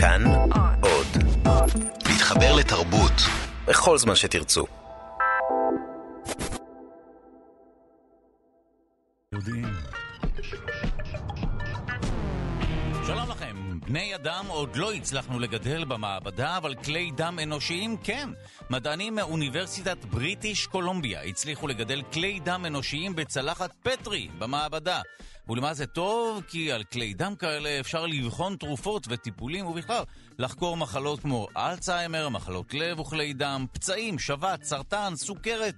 כאן עוד. להתחבר לתרבות בכל זמן שתרצו. שלום לכם. בני אדם עוד לא הצלחנו לגדל במעבדה, אבל כלי דם אנושיים כן. מדענים מאוניברסיטת בריטיש קולומביה הצליחו לגדל כלי דם אנושיים בצלחת פטרי במעבדה. ולמה זה טוב? כי על כלי דם כאלה אפשר לבחון תרופות וטיפולים ובכלל לחקור מחלות כמו אלצהיימר, מחלות לב וכלי דם, פצעים, שבת, סרטן, סוכרת.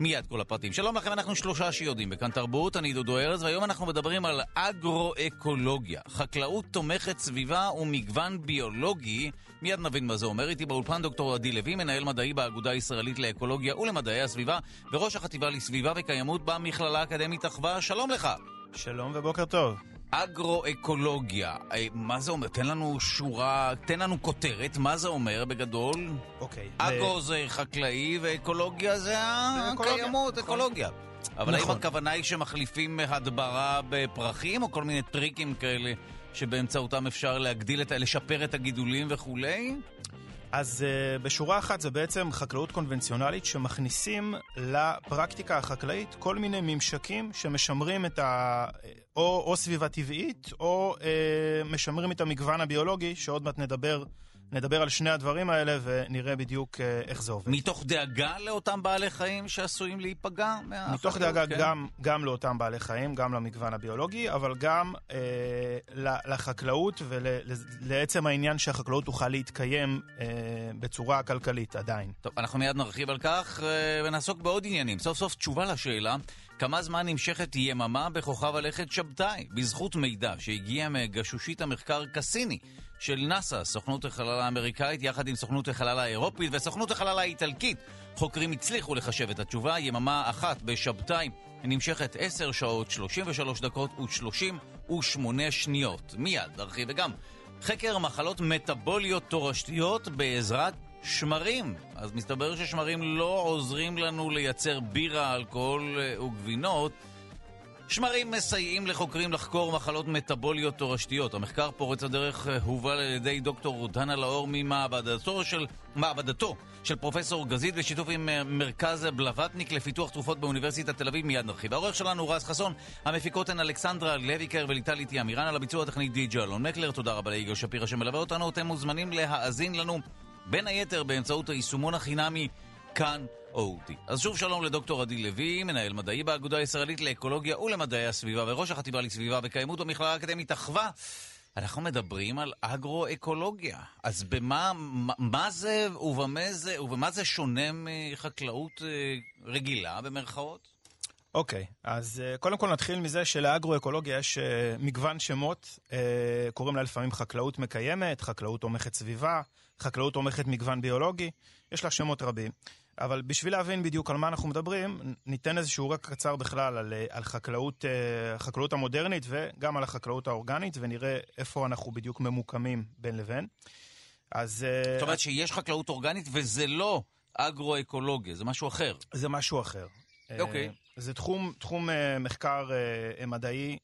מיד כל הפרטים. שלום לכם, אנחנו שלושה שיודעים בכאן תרבות, אני דודו ארז, והיום אנחנו מדברים על אגרו-אקולוגיה, חקלאות תומכת סביבה ומגוון ביולוגי. מיד נבין מה זה אומר. איתי באולפן דוקטור עדי לוי, מנהל מדעי באגודה הישראלית לאקולוגיה ולמדעי הסביבה, וראש החטיבה לסביבה וקיימות במכללה האקדמית אחווה. שלום לך. שלום ובוקר טוב. אגרו-אקולוגיה, אה, מה זה אומר? תן לנו שורה, תן לנו כותרת, מה זה אומר בגדול? אוקיי. אגרו זה חקלאי ואקולוגיה זה הקיימות, אקולוגיה. אבל האם נכון. הכוונה היא שמחליפים הדברה בפרחים, או כל מיני טריקים כאלה שבאמצעותם אפשר להגדיל את ה... לשפר את הגידולים וכולי? אז uh, בשורה אחת זה בעצם חקלאות קונבנציונלית שמכניסים לפרקטיקה החקלאית כל מיני ממשקים שמשמרים את ה... או, או סביבה טבעית, או uh, משמרים את המגוון הביולוגי, שעוד מעט נדבר, נדבר על שני הדברים האלה ונראה בדיוק uh, איך זה עובד. מתוך דאגה לאותם בעלי חיים שעשויים להיפגע? מתוך דאגה כן? גם, גם לאותם בעלי חיים, גם למגוון הביולוגי, אבל גם אה, לחקלאות ולעצם העניין שהחקלאות תוכל להתקיים אה, בצורה כלכלית עדיין. טוב, אנחנו מיד נרחיב על כך אה, ונעסוק בעוד עניינים. סוף סוף תשובה לשאלה, כמה זמן נמשכת יממה בכוכב הלכת שבתאי, בזכות מידע שהגיע מגשושית המחקר קסיני של נאס"א, סוכנות החלל האמריקאית, יחד עם סוכנות החלל האירופית וסוכנות החלל האיטלקית. חוקרים הצליחו לחשב את התשובה, יממה אחת בשבתאי נמשכת 10 שעות, 33 דקות ו-38 שניות. מיד נרחיב וגם חקר מחלות מטבוליות תורשתיות בעזרת שמרים. אז מסתבר ששמרים לא עוזרים לנו לייצר בירה, אלכוהול אה, וגבינות. שמרים מסייעים לחוקרים לחקור מחלות מטבוליות תורשתיות. המחקר פורץ הדרך אה, הובל על ידי דוקטור דנה לאור ממעבדתו של, מעבדתו של פרופסור גזית בשיתוף עם אה, מרכז בלווטניק לפיתוח תרופות באוניברסיטת תל אביב. מיד נרחיב. העורך שלנו רז חסון, המפיקות הן אלכסנדרה לויקר וליטל איטי אמירן, על הביצוע הטכני די.ג'י אלון מקלר. תודה רבה ליגאל שפירא שמלווה אותנו. אתם מוזמנים להאזין לנו בין היתר באמצעות היישומון החינמי כאן אודי. אז שוב שלום לדוקטור עדי לוי, מנהל מדעי באגודה הישראלית לאקולוגיה ולמדעי הסביבה וראש החטיבה לסביבה וקיימות במכללה האקדמית אחווה. אנחנו מדברים על אגרו-אקולוגיה. אז במה מה, מה זה ובמה זה, ובמה זה שונה מחקלאות אה, רגילה במרכאות? אוקיי, אז אה, קודם כל נתחיל מזה שלאגרו-אקולוגיה יש אה, מגוון שמות, אה, קוראים לה לפעמים חקלאות מקיימת, חקלאות תומכת סביבה, חקלאות תומכת מגוון ביולוגי, יש לה שמות רבים. אבל בשביל להבין בדיוק על מה אנחנו מדברים, ניתן איזשהו רקע קצר בכלל על, אה, על חקלאות, אה, החקלאות המודרנית וגם על החקלאות האורגנית, ונראה איפה אנחנו בדיוק ממוקמים בין לבין. אז... אה, זאת אומרת שיש חקלאות אורגנית וזה לא אגרו-אקולוגיה, זה משהו אחר. זה משהו אחר. אוקיי. אה, זה תחום, תחום מחקר מדעי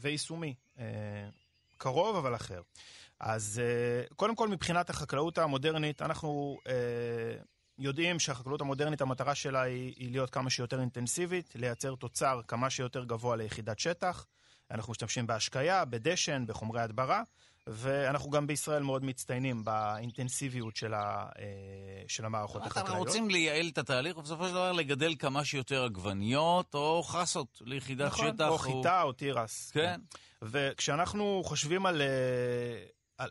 ויישומי. קרוב אבל אחר. אז אה, קודם כל מבחינת החקלאות המודרנית, אנחנו אה, יודעים שהחקלאות המודרנית, המטרה שלה היא, היא להיות כמה שיותר אינטנסיבית, לייצר תוצר כמה שיותר גבוה ליחידת שטח. אנחנו משתמשים בהשקיה, בדשן, בחומרי הדברה, ואנחנו גם בישראל מאוד מצטיינים באינטנסיביות של, ה, אה, של המערכות אנחנו החקלאיות. רוצים לייעל את התהליך, ובסופו של דבר לגדל כמה שיותר עגבניות או חסות ליחידת נכון, שטח. או חיטה או תירס. כן. וכשאנחנו חושבים על,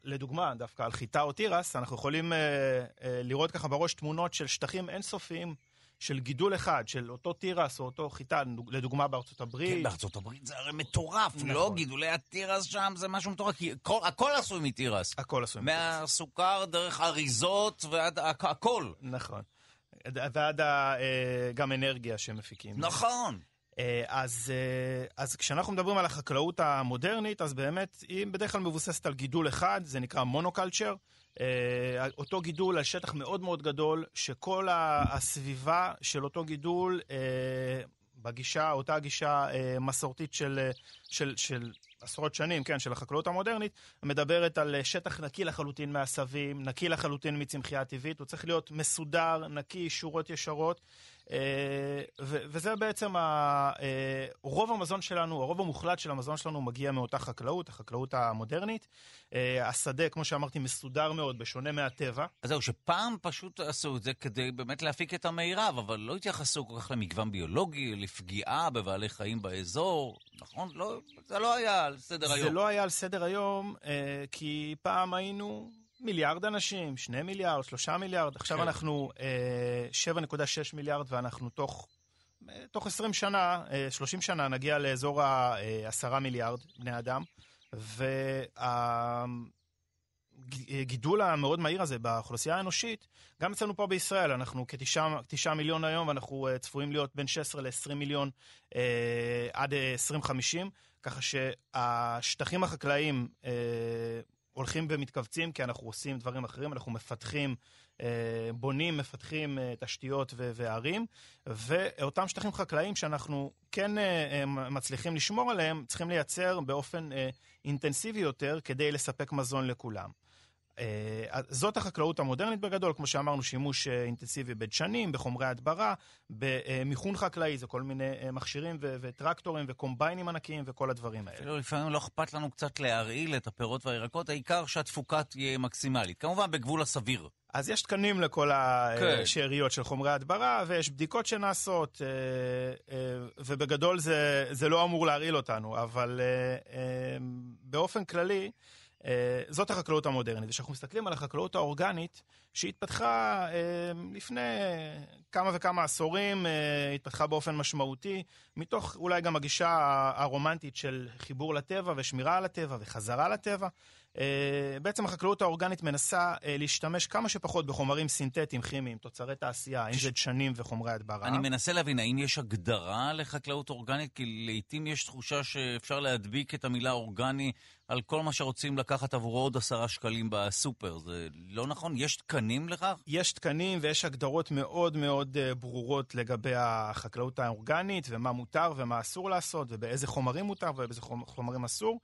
לדוגמה, דווקא על חיטה או תירס, אנחנו יכולים אה, אה, לראות ככה בראש תמונות של שטחים אינסופיים של גידול אחד, של אותו תירס או אותו חיטה, לדוגמה בארצות הברית. כן, בארצות הברית זה הרי מטורף, נכון. לא? גידולי התירס שם זה משהו מטורף, כי כל- הכל עשוי מתירס. הכל עשוי מתירס. מהסוכר, דרך אריזות ועד הכ- הכל. נכון. ועד אה, גם אנרגיה שמפיקים. נכון. אה, אז, אה, אז כשאנחנו מדברים על החקלאות המודרנית, אז באמת היא בדרך כלל מבוססת על גידול אחד, זה נקרא מונוקלצ'ר. אה, אותו גידול על שטח מאוד מאוד גדול, שכל הסביבה של אותו גידול, בגישה, אותה גישה מסורתית של, של, של עשרות שנים, כן, של החקלאות המודרנית, מדברת על שטח נקי לחלוטין מעשבים, נקי לחלוטין מצמחייה טבעית, הוא צריך להיות מסודר, נקי, שורות ישרות. אה, וזה בעצם, ה, אה, רוב המזון שלנו, הרוב המוחלט של המזון שלנו מגיע מאותה חקלאות, החקלאות המודרנית. אה, השדה, כמו שאמרתי, מסודר מאוד, בשונה מהטבע. אז זהו, שפעם פשוט עשו את זה כדי באמת להפיק את המירב, אבל לא התייחסו כל כך למגוון ביולוגי, לפגיעה בבעלי חיים באזור, נכון? לא, זה לא היה על סדר היום. זה לא היה על סדר היום, כי פעם היינו מיליארד אנשים, שני מיליארד, שלושה מיליארד, עכשיו כן. אנחנו אה, 7.6 מיליארד ואנחנו תוך, אה, תוך 20 שנה, אה, 30 שנה נגיע לאזור ה-10 אה, מיליארד בני אדם, והגידול המאוד מהיר הזה באוכלוסייה האנושית, גם אצלנו פה בישראל, אנחנו כתשעה מיליון היום ואנחנו אה, צפויים להיות בין 16 ל-20 מיליון אה, עד 2050, ככה שהשטחים החקלאיים אה, הולכים ומתכווצים כי אנחנו עושים דברים אחרים, אנחנו מפתחים, אה, בונים, מפתחים אה, תשתיות וערים, ואותם שטחים חקלאיים שאנחנו כן אה, מצליחים לשמור עליהם, צריכים לייצר באופן אינטנסיבי יותר כדי לספק מזון לכולם. אה, זאת החקלאות המודרנית בגדול, כמו שאמרנו, שימוש אה, אינטנסיבי בדשנים, בחומרי הדברה, במיכון חקלאי, זה כל מיני אה, מכשירים ו- וטרקטורים וקומביינים ענקיים וכל הדברים האלה. אפילו לפעמים לא אכפת לנו קצת להרעיל את הפירות והירקות, העיקר שהתפוקה תהיה מקסימלית, כמובן בגבול הסביר. אז יש תקנים לכל השאריות כן. של חומרי הדברה, ויש בדיקות שנעשות, ובגדול זה, זה לא אמור להרעיל אותנו, אבל באופן כללי, זאת החקלאות המודרנית. וכשאנחנו מסתכלים על החקלאות האורגנית, שהתפתחה אה, לפני כמה וכמה עשורים, אה, התפתחה באופן משמעותי, מתוך אולי גם הגישה הרומנטית של חיבור לטבע ושמירה על הטבע וחזרה לטבע. אה, בעצם החקלאות האורגנית מנסה אה, להשתמש כמה שפחות בחומרים סינתטיים, כימיים, תוצרי תעשייה, אם זה דשנים וחומרי הדברה. אני מנסה להבין, האם יש הגדרה לחקלאות אורגנית? כי לעיתים יש תחושה שאפשר להדביק את המילה אורגני על כל מה שרוצים לקחת עבורו עוד עשרה שקלים בסופר. זה לא נכון? יש תקנים לכך? יש תקנים ויש הגדרות מאוד מאוד אה, ברורות לגבי החקלאות האורגנית, ומה מותר ומה אסור לעשות, ובאיזה חומרים מותר ובאיזה חומרים אסור.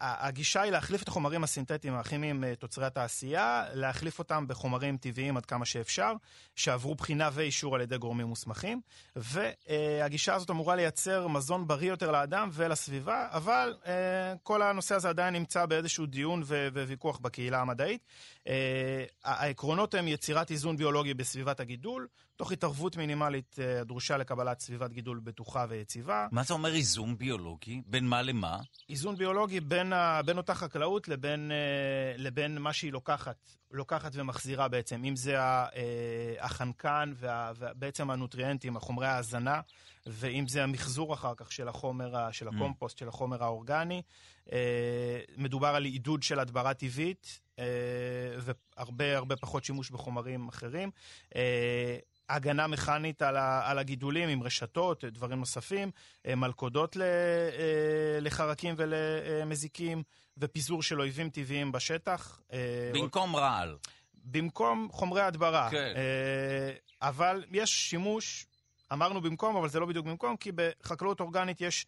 הגישה היא להחליף את החומרים הסינתטיים הכימיים, אה, תוצרי התעשייה, להחליף אותם בחומרים טבעיים עד כמה שאפשר, שעברו בחינה ואישור על ידי גורמים מוסמכים, והגישה הזאת אמורה לייצר מזון בריא יותר לאדם ולסביבה, אבל אה, כל הנושא הזה עדיין נמצא באיזשהו דיון וויכוח בקהילה המדעית. אה, העקרונות הם יצירת איזון ביולוגי בסביבת הגידול, תוך התערבות מינימלית אה, הדרושה לקבלת סביבת גידול בטוחה ויציבה. מה זה אומר איזון ביולוגי? בין מה למה? איזון ביולוגי בין, ה, בין אותה חקלאות לבין, אה, לבין מה שהיא לוקחת, לוקחת ומחזירה בעצם, אם זה החנקן ובעצם הנוטריאנטים, החומרי ההזנה, ואם זה המחזור אחר כך של החומר, של mm. הקומפוסט, mm. של החומר האורגני. מדובר על עידוד של הדברה טבעית. אה, והרבה הרבה פחות שימוש בחומרים אחרים. אה, הגנה מכנית על, ה, על הגידולים עם רשתות, דברים נוספים, אה, מלכודות לחרקים ולמזיקים, ופיזור של אויבים טבעיים בשטח. במקום רעל. במקום חומרי הדברה. כן. אבל יש שימוש, אמרנו במקום, אבל זה לא בדיוק במקום, כי בחקלאות אורגנית יש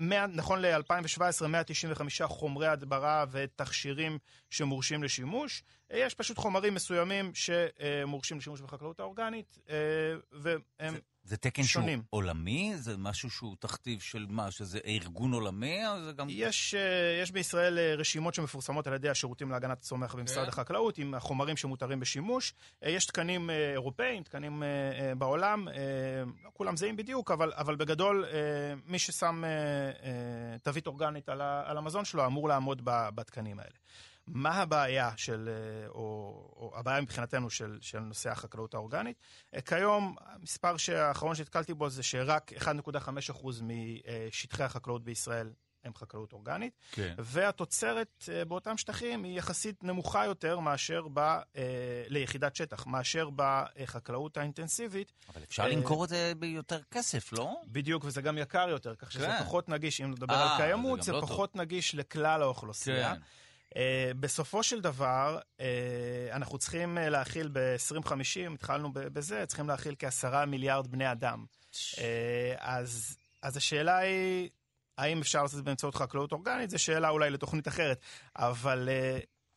100, נכון ל-2017, 195 חומרי הדברה ותכשירים שמורשים לשימוש. יש פשוט חומרים מסוימים שמורשים לשימוש בחקלאות האורגנית, אה, והם... זה, זה תקן שונים. שהוא עולמי? זה משהו שהוא תכתיב של מה? שזה ארגון עולמי? או זה גם... יש, אה, יש בישראל אה, רשימות שמפורסמות על ידי השירותים להגנת הצומח במשרד yeah. כן. החקלאות, עם החומרים שמותרים בשימוש. יש תקנים אירופאיים, תקנים בעולם, לא כולם זהים בדיוק, אבל, אבל בגדול, מי ששם תווית אורגנית על, על המזון שלו אמור לעמוד בתקנים האלה. מה הבעיה של, אה, או, או הבעיה מבחינתנו של, של נושא החקלאות האורגנית. אה, כיום, המספר האחרון שהתקלתי בו זה שרק 1.5% משטחי החקלאות בישראל הם חקלאות אורגנית, כן. והתוצרת אה, באותם שטחים היא יחסית נמוכה יותר מאשר ב, ליחידת שטח, מאשר בחקלאות האינטנסיבית. אבל אפשר למכור את זה ביותר כסף, לא? בדיוק, וזה גם יקר יותר, כך שזה כן. פחות נגיש, אם נדבר על קיימות, זה, זה לא פחות טוב. נגיש לכלל האוכלוסייה. כן. Uh, בסופו של דבר, uh, אנחנו צריכים uh, להכיל ב-2050, התחלנו בזה, צריכים להכיל כעשרה מיליארד בני אדם. Uh, אז, אז השאלה היא, האם אפשר לעשות את זה באמצעות חקלאות אורגנית, זו שאלה אולי לתוכנית אחרת. אבל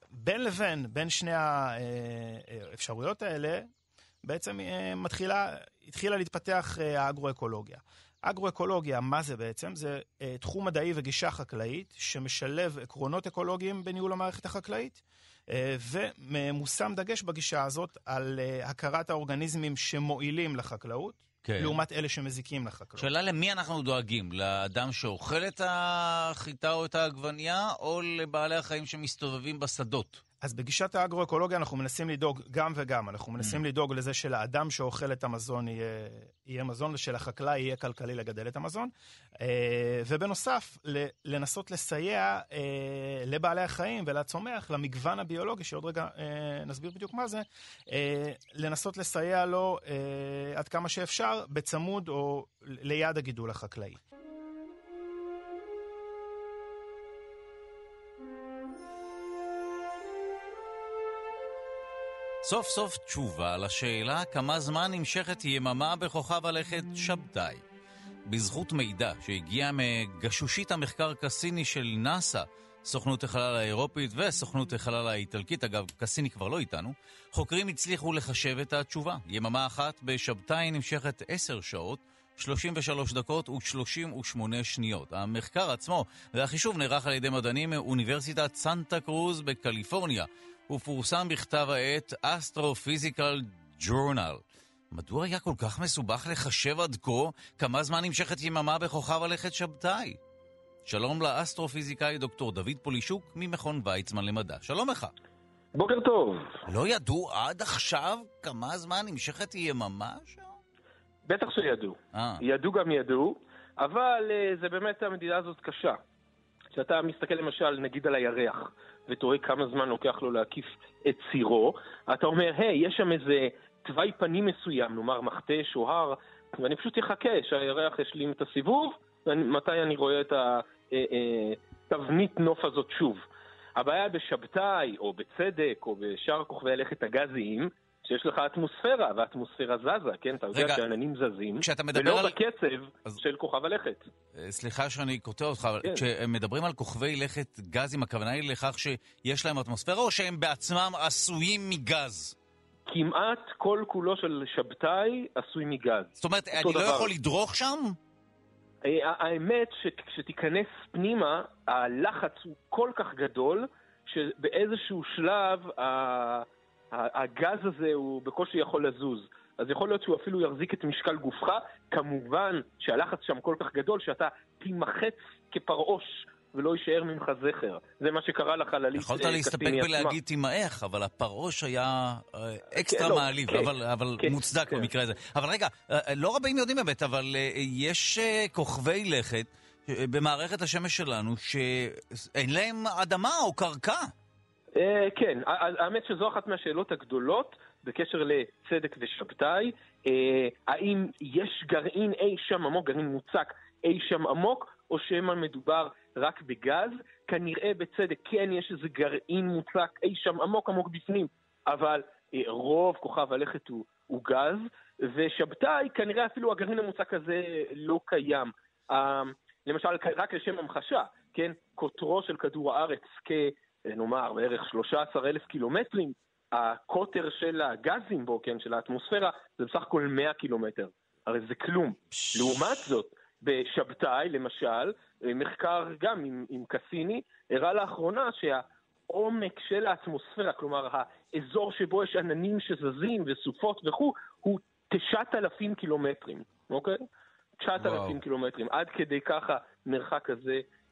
בין לבין, בין שני האפשרויות האלה, בעצם מתחילה, התחילה להתפתח האגרו-אקולוגיה. אגרו-אקולוגיה, מה זה בעצם? זה uh, תחום מדעי וגישה חקלאית שמשלב עקרונות אקולוגיים בניהול המערכת החקלאית, uh, ומושם דגש בגישה הזאת על uh, הכרת האורגניזמים שמועילים לחקלאות. כן. לעומת אלה שמזיקים לחקלאות. שאלה למי אנחנו דואגים? לאדם שאוכל את החיטה או את העגבנייה, או לבעלי החיים שמסתובבים בשדות? אז בגישת האגרו-אקולוגיה אנחנו מנסים לדאוג גם וגם. אנחנו מנסים mm. לדאוג לזה שלאדם שאוכל את המזון יהיה, יהיה מזון, ושלחקלאי יהיה כלכלי לגדל את המזון. אה, ובנוסף, לנסות לסייע אה, לבעלי החיים ולצומח, למגוון הביולוגי, שעוד רגע אה, נסביר בדיוק מה זה, לנסות לסייע לו עד כמה שאפשר, בצמוד או ליד הגידול החקלאי. סוף סוף תשובה לשאלה כמה זמן נמשכת יממה בכוכב הלכת שבתאי. בזכות מידע שהגיע מגשושית המחקר קסיני של נאס"א, סוכנות החלל האירופית וסוכנות החלל האיטלקית, אגב, קסיני כבר לא איתנו, חוקרים הצליחו לחשב את התשובה. יממה אחת בשבתאי נמשכת 10 שעות, 33 דקות ו-38 שניות. המחקר עצמו והחישוב נערך על ידי מדענים מאוניברסיטת סנטה קרוז בקליפורניה. ופורסם בכתב העת Astrophysical Journal. מדוע היה כל כך מסובך לחשב עד כה כמה זמן נמשכת יממה בכוכב הלכת שבתאי? שלום לאסטרופיזיקאי דוקטור דוד פולישוק ממכון ויצמן למדע. שלום לך. בוקר טוב. לא ידעו עד עכשיו כמה זמן נמשכת יממה שם? בטח שידעו. 아. אה. ידעו גם ידעו, אבל uh, זה באמת, המדינה הזאת קשה. כשאתה מסתכל למשל, נגיד על הירח, ותוהה כמה זמן לוקח לו להקיף את צירו, אתה אומר, היי, hey, יש שם איזה תוואי פנים מסוים, נאמר מכתש או הר, ואני פשוט אחכה שהירח ישלים את הסיבוב, ומתי אני רואה את התבנית אה, אה, נוף הזאת שוב. הבעיה בשבתאי, או בצדק, או בשאר כוכבי הלכת הגזיים, שיש לך אטמוספירה, והאטמוספירה זזה, כן? אתה יודע שעננים זזים, ולא על... בקצב אז... של כוכב הלכת. אה, סליחה שאני קוטע אותך, אבל כן. כשמדברים על כוכבי לכת גזים, הכוונה היא לכך שיש להם אטמוספירה, או שהם בעצמם עשויים מגז? כמעט כל כולו של שבתאי עשוי מגז. זאת אומרת, אני לא דבר. לא יכול לדרוך שם? אה, האמת שכשתיכנס פנימה, הלחץ הוא כל כך גדול, שבאיזשהו שלב הגז הזה הוא בקושי יכול לזוז. אז יכול להיות שהוא אפילו יחזיק את משקל גופך, כמובן שהלחץ שם כל כך גדול שאתה תימחץ כפרעוש ולא יישאר ממך זכר. זה מה שקרה לחללית קסיני עצמה. יכולת להסתפק ולהגיד תימעך, אבל הפרעוש היה אה, אקסטרה כן, מעליב, כן, אבל, אבל כן, מוצדק כן. במקרה הזה. אבל רגע, אה, אה, לא רבים יודעים באמת, אבל יש כוכבי לכת במערכת השמש שלנו שאין להם אדמה או קרקע. אה, כן, האמת שזו אחת מהשאלות הגדולות בקשר לצדק ושבתאי. אה, האם יש גרעין אי שם עמוק, גרעין מוצק אי שם עמוק, או שמא מדובר רק בגז? כנראה בצדק כן יש איזה גרעין מוצק אי שם עמוק עמוק בפנים, אבל אה, רוב כוכב הלכת הוא, הוא גז, ושבתאי כנראה אפילו הגרעין המוצק הזה לא קיים. למשל, רק לשם המחשה, כן, קוטרו של כדור הארץ כ... נאמר בערך 13 אלף קילומטרים, הקוטר של הגזים בו, כן, של האטמוספירה, זה בסך הכל 100 קילומטר. הרי זה כלום. לעומת זאת, בשבתאי, למשל, מחקר גם עם, עם קסיני, הראה לאחרונה שהעומק של האטמוספירה, כלומר האזור שבו יש עננים שזזים וסופות וכו', הוא 9,000 קילומטרים, אוקיי? 9,000 קילומטרים. עד כדי ככה מרחק אה,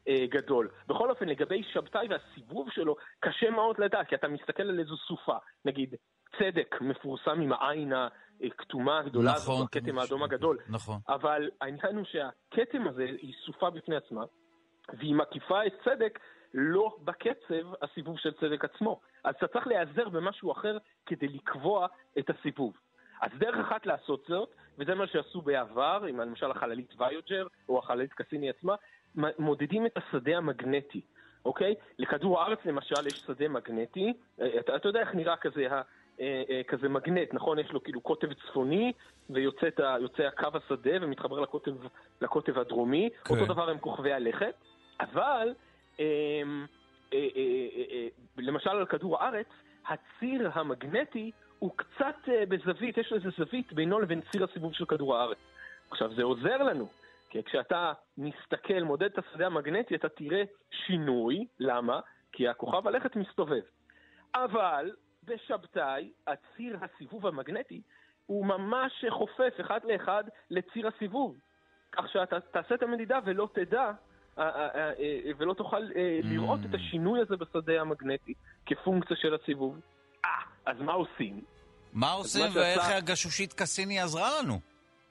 גדול. בכל אופן, לגבי שבתאי והסיבוב שלו, קשה מאוד לדעת, כי אתה מסתכל על איזו סופה, נגיד, צדק מפורסם עם העין הכתומה הגדולה, נכון, הכתם האדום הגדול. נכון. אבל העניין הוא שהכתם הזה היא סופה בפני עצמה, והיא מקיפה את צדק לא בקצב הסיבוב של צדק עצמו. אז אתה צריך להיעזר במשהו אחר כדי לקבוע את הסיבוב. אז דרך אחת לעשות זאת, וזה מה שעשו בעבר, עם למשל החללית ויוג'ר, או החללית קסיני עצמה, מודדים את השדה המגנטי, אוקיי? לכדור הארץ למשל יש שדה מגנטי, אה, אתה, אתה יודע איך נראה כזה אה, אה, כזה מגנט, נכון? יש לו כאילו קוטב צפוני, ויוצא הקו השדה ומתחבר לקוטב, לקוטב הדרומי. כן. אותו דבר עם כוכבי הלכת, אבל אה, אה, אה, אה, אה, למשל על כדור הארץ, הציר המגנטי הוא קצת אה, בזווית, יש לו איזה זווית בינו לבין ציר הסיבוב של כדור הארץ. עכשיו, זה עוזר לנו, כי כשאתה מסתכל, מודד את השדה המגנטי, אתה תראה שינוי. למה? כי הכוכב הלכת מסתובב. אבל בשבתאי, הציר הסיבוב המגנטי הוא ממש חופף אחד לאחד לציר הסיבוב. כך שאתה תעשה את המדידה ולא תדע אה, אה, ולא תוכל לראות את השינוי הזה בשדה המגנטי כפונקציה של הסיבוב. אה, אז מה עושים? מה עושים ואיך הגשושית קסיני עזרה לנו?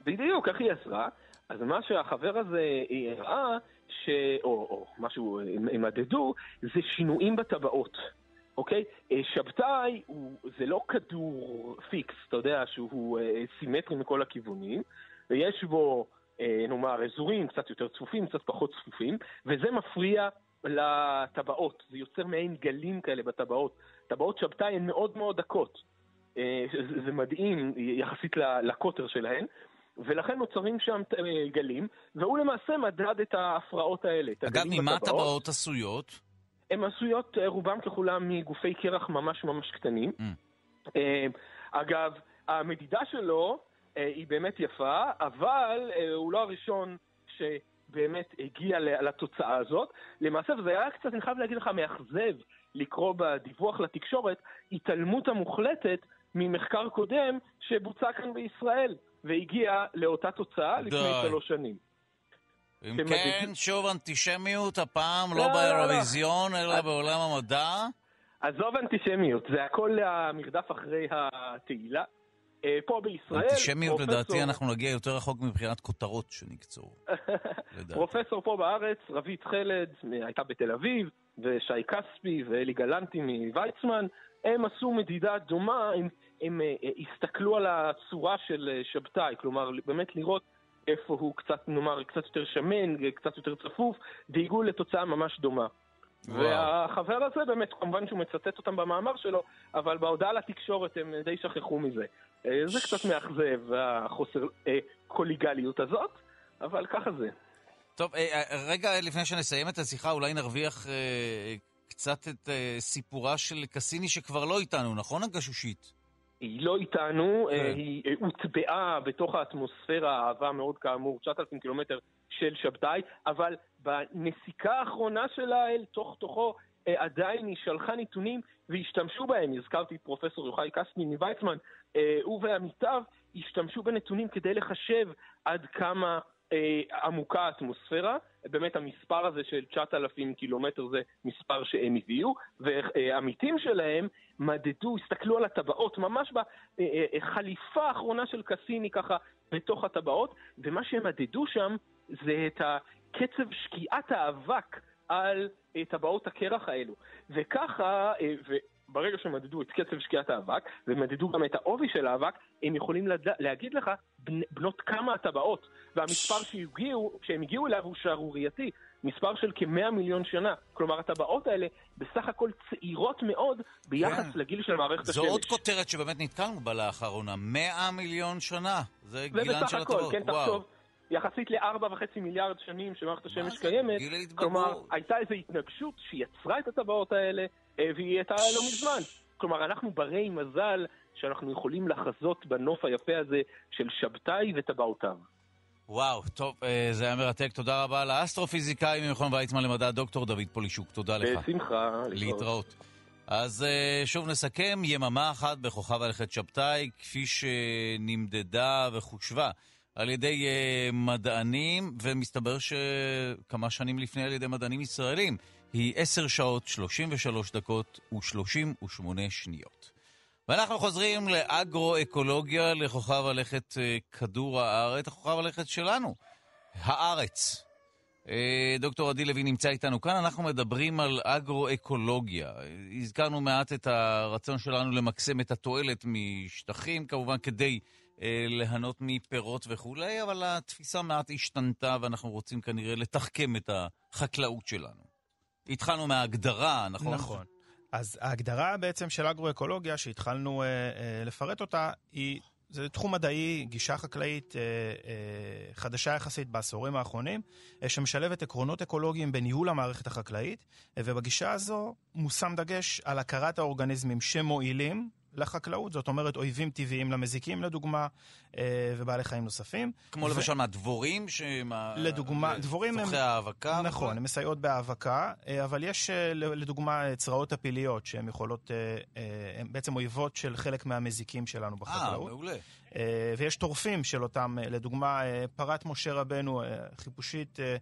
בדיוק, איך היא עזרה? אז מה שהחבר הזה הראה, ש... או, או משהו הם מדדו, זה שינויים בטבעות. אוקיי? שבתאי הוא, זה לא כדור פיקס, אתה יודע, שהוא אה, סימטרי מכל הכיוונים, ויש בו, אה, נאמר, אזורים קצת יותר צפופים, קצת פחות צפופים, וזה מפריע לטבעות, זה יוצר מעין גלים כאלה בטבעות. טבעות שבתאי הן מאוד מאוד דקות. אה, זה מדהים יחסית לקוטר שלהן. ולכן נוצרים שם אה, גלים, והוא למעשה מדד את ההפרעות האלה. אגב, ממה הטבעות עשויות? הן עשויות אה, רובם ככולם מגופי קרח ממש ממש קטנים. Mm. אה, אגב, המדידה שלו היא באמת יפה, אבל הוא לא הראשון שבאמת הגיע לתוצאה הזאת. למעשה, וזה היה קצת, אני חייב להגיד לך, מאכזב לקרוא בדיווח לתקשורת, התעלמות המוחלטת ממחקר קודם שבוצע כאן בישראל. והגיע לאותה תוצאה לפני שלוש שנים. אם כן, שוב אנטישמיות, הפעם לא, לא, לא, לא. באירוויזיון, אלא בעולם המדע. עזוב אנטישמיות, זה הכל המרדף אחרי התהילה. אה, פה בישראל... אנטישמיות, לדעתי, אנחנו נגיע יותר רחוק מבחינת כותרות שנקצור. פרופסור פה בארץ, רבית חלד, הייתה בתל אביב, ושי כספי ואלי גלנטי מוויצמן, הם עשו מדידה דומה, הם, הם אה, הסתכלו על הצורה של אה, שבתאי, כלומר באמת לראות איפה הוא קצת, נאמר, קצת יותר שמן, קצת יותר צפוף, והגיעו לתוצאה ממש דומה. וואו. והחבר הזה באמת, כמובן שהוא מצטט אותם במאמר שלו, אבל בהודעה לתקשורת הם די שכחו מזה. אה, זה קצת מאכזב, החוסר קוליגליות הזאת, אבל ככה זה. טוב, רגע לפני שנסיים את השיחה, אולי נרוויח קצת את סיפורה של קסיני שכבר לא איתנו, נכון הגשושית? היא לא איתנו, כן. uh, היא uh, הוטבעה בתוך האטמוספירה האהבה מאוד כאמור, 9,000 קילומטר של שבתאי, אבל בנסיקה האחרונה שלה אל תוך תוכו uh, עדיין היא שלחה נתונים והשתמשו בהם. הזכרתי את פרופסור יוחאי קסטני מוויצמן, הוא ועמיתיו השתמשו בנתונים כדי לחשב עד כמה אה, עמוקה האטמוספירה, באמת המספר הזה של 9,000 קילומטר זה מספר שהם הביאו, ועמיתים שלהם מדדו, הסתכלו על הטבעות, ממש בחליפה אה, אה, האחרונה של קסיני ככה בתוך הטבעות, ומה שהם מדדו שם זה את קצב שקיעת האבק על טבעות הקרח האלו. וככה, ברגע שמדדו את קצב שקיעת האבק, ומדדו גם את העובי של האבק, הם יכולים לד... להגיד לך בנות כמה הטבעות. והמספר שהגיעו, שהם הגיעו אליו הוא שערורייתי, מספר של כמאה מיליון שנה. כלומר, הטבעות האלה בסך הכל צעירות מאוד ביחס כן. לגיל של מערכת זו השמש. זו עוד כותרת שבאמת נתקלנו בה לאחרונה, מאה מיליון שנה. זה גילן של הטבעות, כן, וואו. תחשוב, יחסית לארבע וחצי מיליארד שנים שמערכת השמש קיימת, כלומר, הייתה איזו התנגשות שיצרה את הטבעות האלה, והיא הייתה לא מזמן. כלומר, אנחנו ברי מזל שאנחנו יכולים לחזות בנוף היפה הזה של שבתאי וטבעותיו. וואו, טוב, אה, זה היה מרתק. תודה רבה לאסטרופיזיקאי ממכון ויצמן למדע, דוקטור דוד פולישוק. תודה לך. בשמחה. להתראות. אז אה, שוב נסכם, יממה אחת בכוכב הלכת שבתאי, כפי שנמדדה וחושבה על ידי מדענים, ומסתבר שכמה שנים לפני על ידי מדענים ישראלים. היא 10 שעות, 33 דקות ו-38 שניות. ואנחנו חוזרים לאגרו-אקולוגיה, לכוכב הלכת אה, כדור הארץ, הכוכב הלכת שלנו, הארץ. אה, דוקטור עדי לוי נמצא איתנו כאן, אנחנו מדברים על אגרו-אקולוגיה. הזכרנו מעט את הרצון שלנו למקסם את התועלת משטחים, כמובן כדי אה, ליהנות מפירות וכולי, אבל התפיסה מעט השתנתה ואנחנו רוצים כנראה לתחכם את החקלאות שלנו. התחלנו מההגדרה, נכון? נכון. אז ההגדרה בעצם של אגרו-אקולוגיה, שהתחלנו אה, אה, לפרט אותה, היא, זה תחום מדעי, גישה חקלאית אה, אה, חדשה יחסית בעשורים האחרונים, אה, שמשלבת עקרונות אקולוגיים בניהול המערכת החקלאית, אה, ובגישה הזו מושם דגש על הכרת האורגניזמים שמועילים לחקלאות, זאת אומרת אויבים טבעיים למזיקים לדוגמה, אה, ובעלי חיים נוספים. כמו ו... למשל מה, דבורים? שמה... לדוגמה, דבורים הם... צורכי האבקה? נכון, הן מסייעות בהאבקה, אה, אבל יש אה, לדוגמה צרעות הפיליות שהן יכולות, הן בעצם אויבות של חלק מהמזיקים שלנו בחקלאות. אה, מעולה. ויש טורפים של אותם, לדוגמה, פרת משה רבנו, חיפושית אה,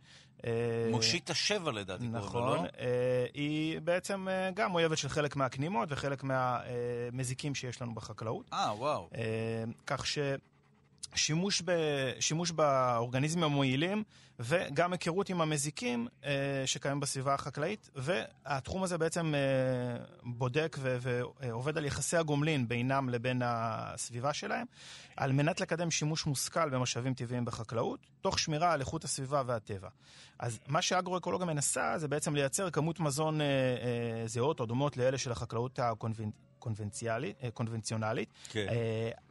מושיט השבע לדעתי נכון, לא? אה, היא בעצם אה, גם אויבת של חלק מהקנימות וחלק מהמזיקים שיש לנו בחקלאות. אה, וואו. כך ש... שימוש, ב, שימוש באורגניזמים המועילים וגם היכרות עם המזיקים אה, שקיימים בסביבה החקלאית, והתחום הזה בעצם אה, בודק ועובד על יחסי הגומלין בינם לבין הסביבה שלהם, על מנת לקדם שימוש מושכל במשאבים טבעיים בחקלאות, תוך שמירה על איכות הסביבה והטבע. אז מה שאגרו-אקולוגיה מנסה זה בעצם לייצר כמות מזון אה, אה, זהות או דומות לאלה של החקלאות הקונבנציונלית. כן.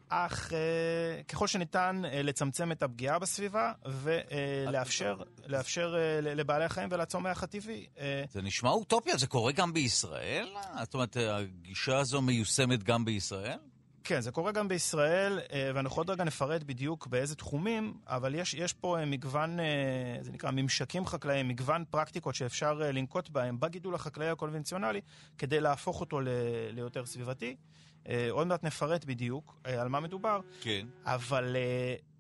אך אה, ככל שניתן אה, לצמצם את הפגיעה בסביבה ולאפשר לאפשר, אה, לבעלי החיים ולצומח הטבעי. אה, זה נשמע אוטופיה, זה קורה גם בישראל? זאת אומרת, הגישה הזו מיושמת גם בישראל? כן, זה קורה גם בישראל, אה, ואנחנו עוד רגע נפרט בדיוק באיזה תחומים, אבל יש, יש פה מגוון, אה, זה נקרא ממשקים חקלאיים, מגוון פרקטיקות שאפשר לנקוט בהם בגידול החקלאי הקונבנציונלי, כדי להפוך אותו ליותר סביבתי. אה, עוד מעט נפרט בדיוק אה, על מה מדובר. כן. אבל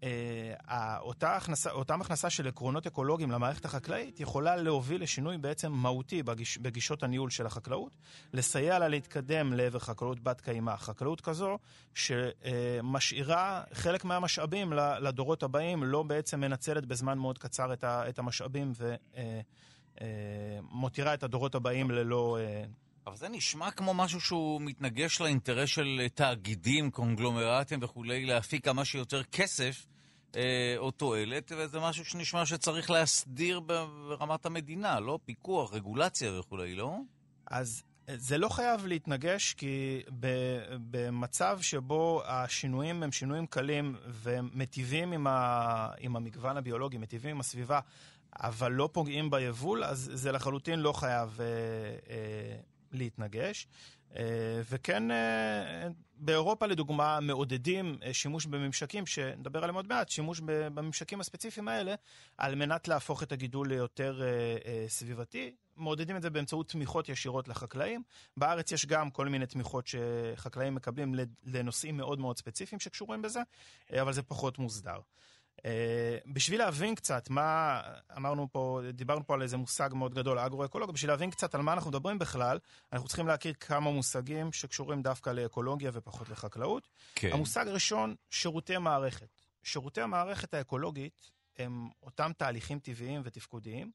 אה, אותה הכנסה, אותה הכנסה של עקרונות אקולוגיים למערכת החקלאית יכולה להוביל לשינוי בעצם מהותי בגיש, בגישות הניהול של החקלאות, לסייע לה להתקדם לעבר חקלאות בת קיימא. חקלאות כזו שמשאירה חלק מהמשאבים לדורות הבאים, לא בעצם מנצלת בזמן מאוד קצר את המשאבים ומותירה את הדורות הבאים ללא... אבל זה נשמע כמו משהו שהוא מתנגש לאינטרס של תאגידים, קונגלומרטים וכולי, להפיק כמה שיותר כסף אה, או תועלת, וזה משהו שנשמע שצריך להסדיר ברמת המדינה, לא? פיקוח, רגולציה וכולי, לא? אז זה לא חייב להתנגש, כי במצב שבו השינויים הם שינויים קלים ומטיבים עם, ה, עם המגוון הביולוגי, מטיבים עם הסביבה, אבל לא פוגעים ביבול, אז זה לחלוטין לא חייב אה, אה, להתנגש. אה, וכן, אה, באירופה לדוגמה מעודדים אה, שימוש בממשקים, שנדבר עליהם עוד מעט, שימוש בממשקים הספציפיים האלה, על מנת להפוך את הגידול ליותר סביבתי. מעודדים את זה באמצעות תמיכות ישירות לחקלאים. בארץ יש גם כל מיני תמיכות שחקלאים מקבלים לנושאים מאוד מאוד ספציפיים שקשורים בזה, אבל זה פחות מוסדר. Uh, בשביל להבין קצת מה, אמרנו פה, דיברנו פה על איזה מושג מאוד גדול, אגרו-אקולוגיה, בשביל להבין קצת על מה אנחנו מדברים בכלל, אנחנו צריכים להכיר כמה מושגים שקשורים דווקא לאקולוגיה ופחות לחקלאות. כן. המושג הראשון, שירותי מערכת. שירותי המערכת האקולוגית הם אותם תהליכים טבעיים ותפקודיים,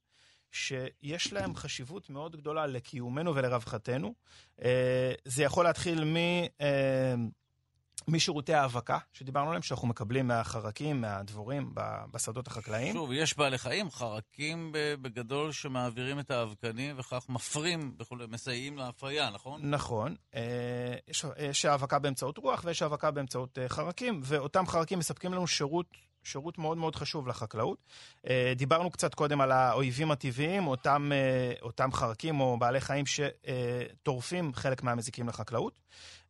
שיש להם חשיבות מאוד גדולה לקיומנו ולרווחתנו. Uh, זה יכול להתחיל מ... משירותי האבקה, שדיברנו עליהם, שאנחנו מקבלים מהחרקים, מהדבורים, בשדות החקלאיים. שוב, יש בעלי חיים, חרקים בגדול שמעבירים את האבקנים וכך מפרים וכולי, מסייעים להפריה, נכון? נכון. אה, יש, יש האבקה באמצעות רוח ויש האבקה באמצעות אה, חרקים, ואותם חרקים מספקים לנו שירות שירות מאוד מאוד חשוב לחקלאות. אה, דיברנו קצת קודם על האויבים הטבעיים, אותם, אותם חרקים או בעלי חיים שטורפים חלק מהמזיקים לחקלאות.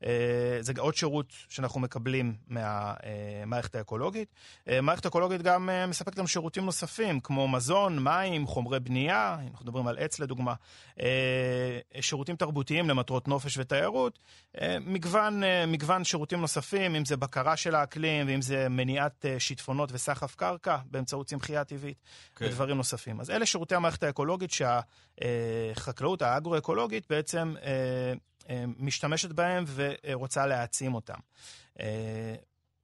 אה, זה עוד שירות שאנחנו מקבלים מהמערכת האקולוגית. אה, מערכת האקולוגית גם אה, מספקת לנו שירותים נוספים, כמו מזון, מים, חומרי בנייה, אנחנו מדברים על עץ לדוגמה, שירותים תרבותיים למטרות נופש ותיירות, מגוון, מגוון שירותים נוספים, אם זה בקרה של האקלים, ואם זה מניעת שיטפונות וסחף קרקע באמצעות צמחייה טבעית, okay. כן. ודברים נוספים. אז אלה שירותי המערכת האקולוגית שהחקלאות האגרו-אקולוגית בעצם אה, משתמשת בהם ורוצה להעצים אותם. אה,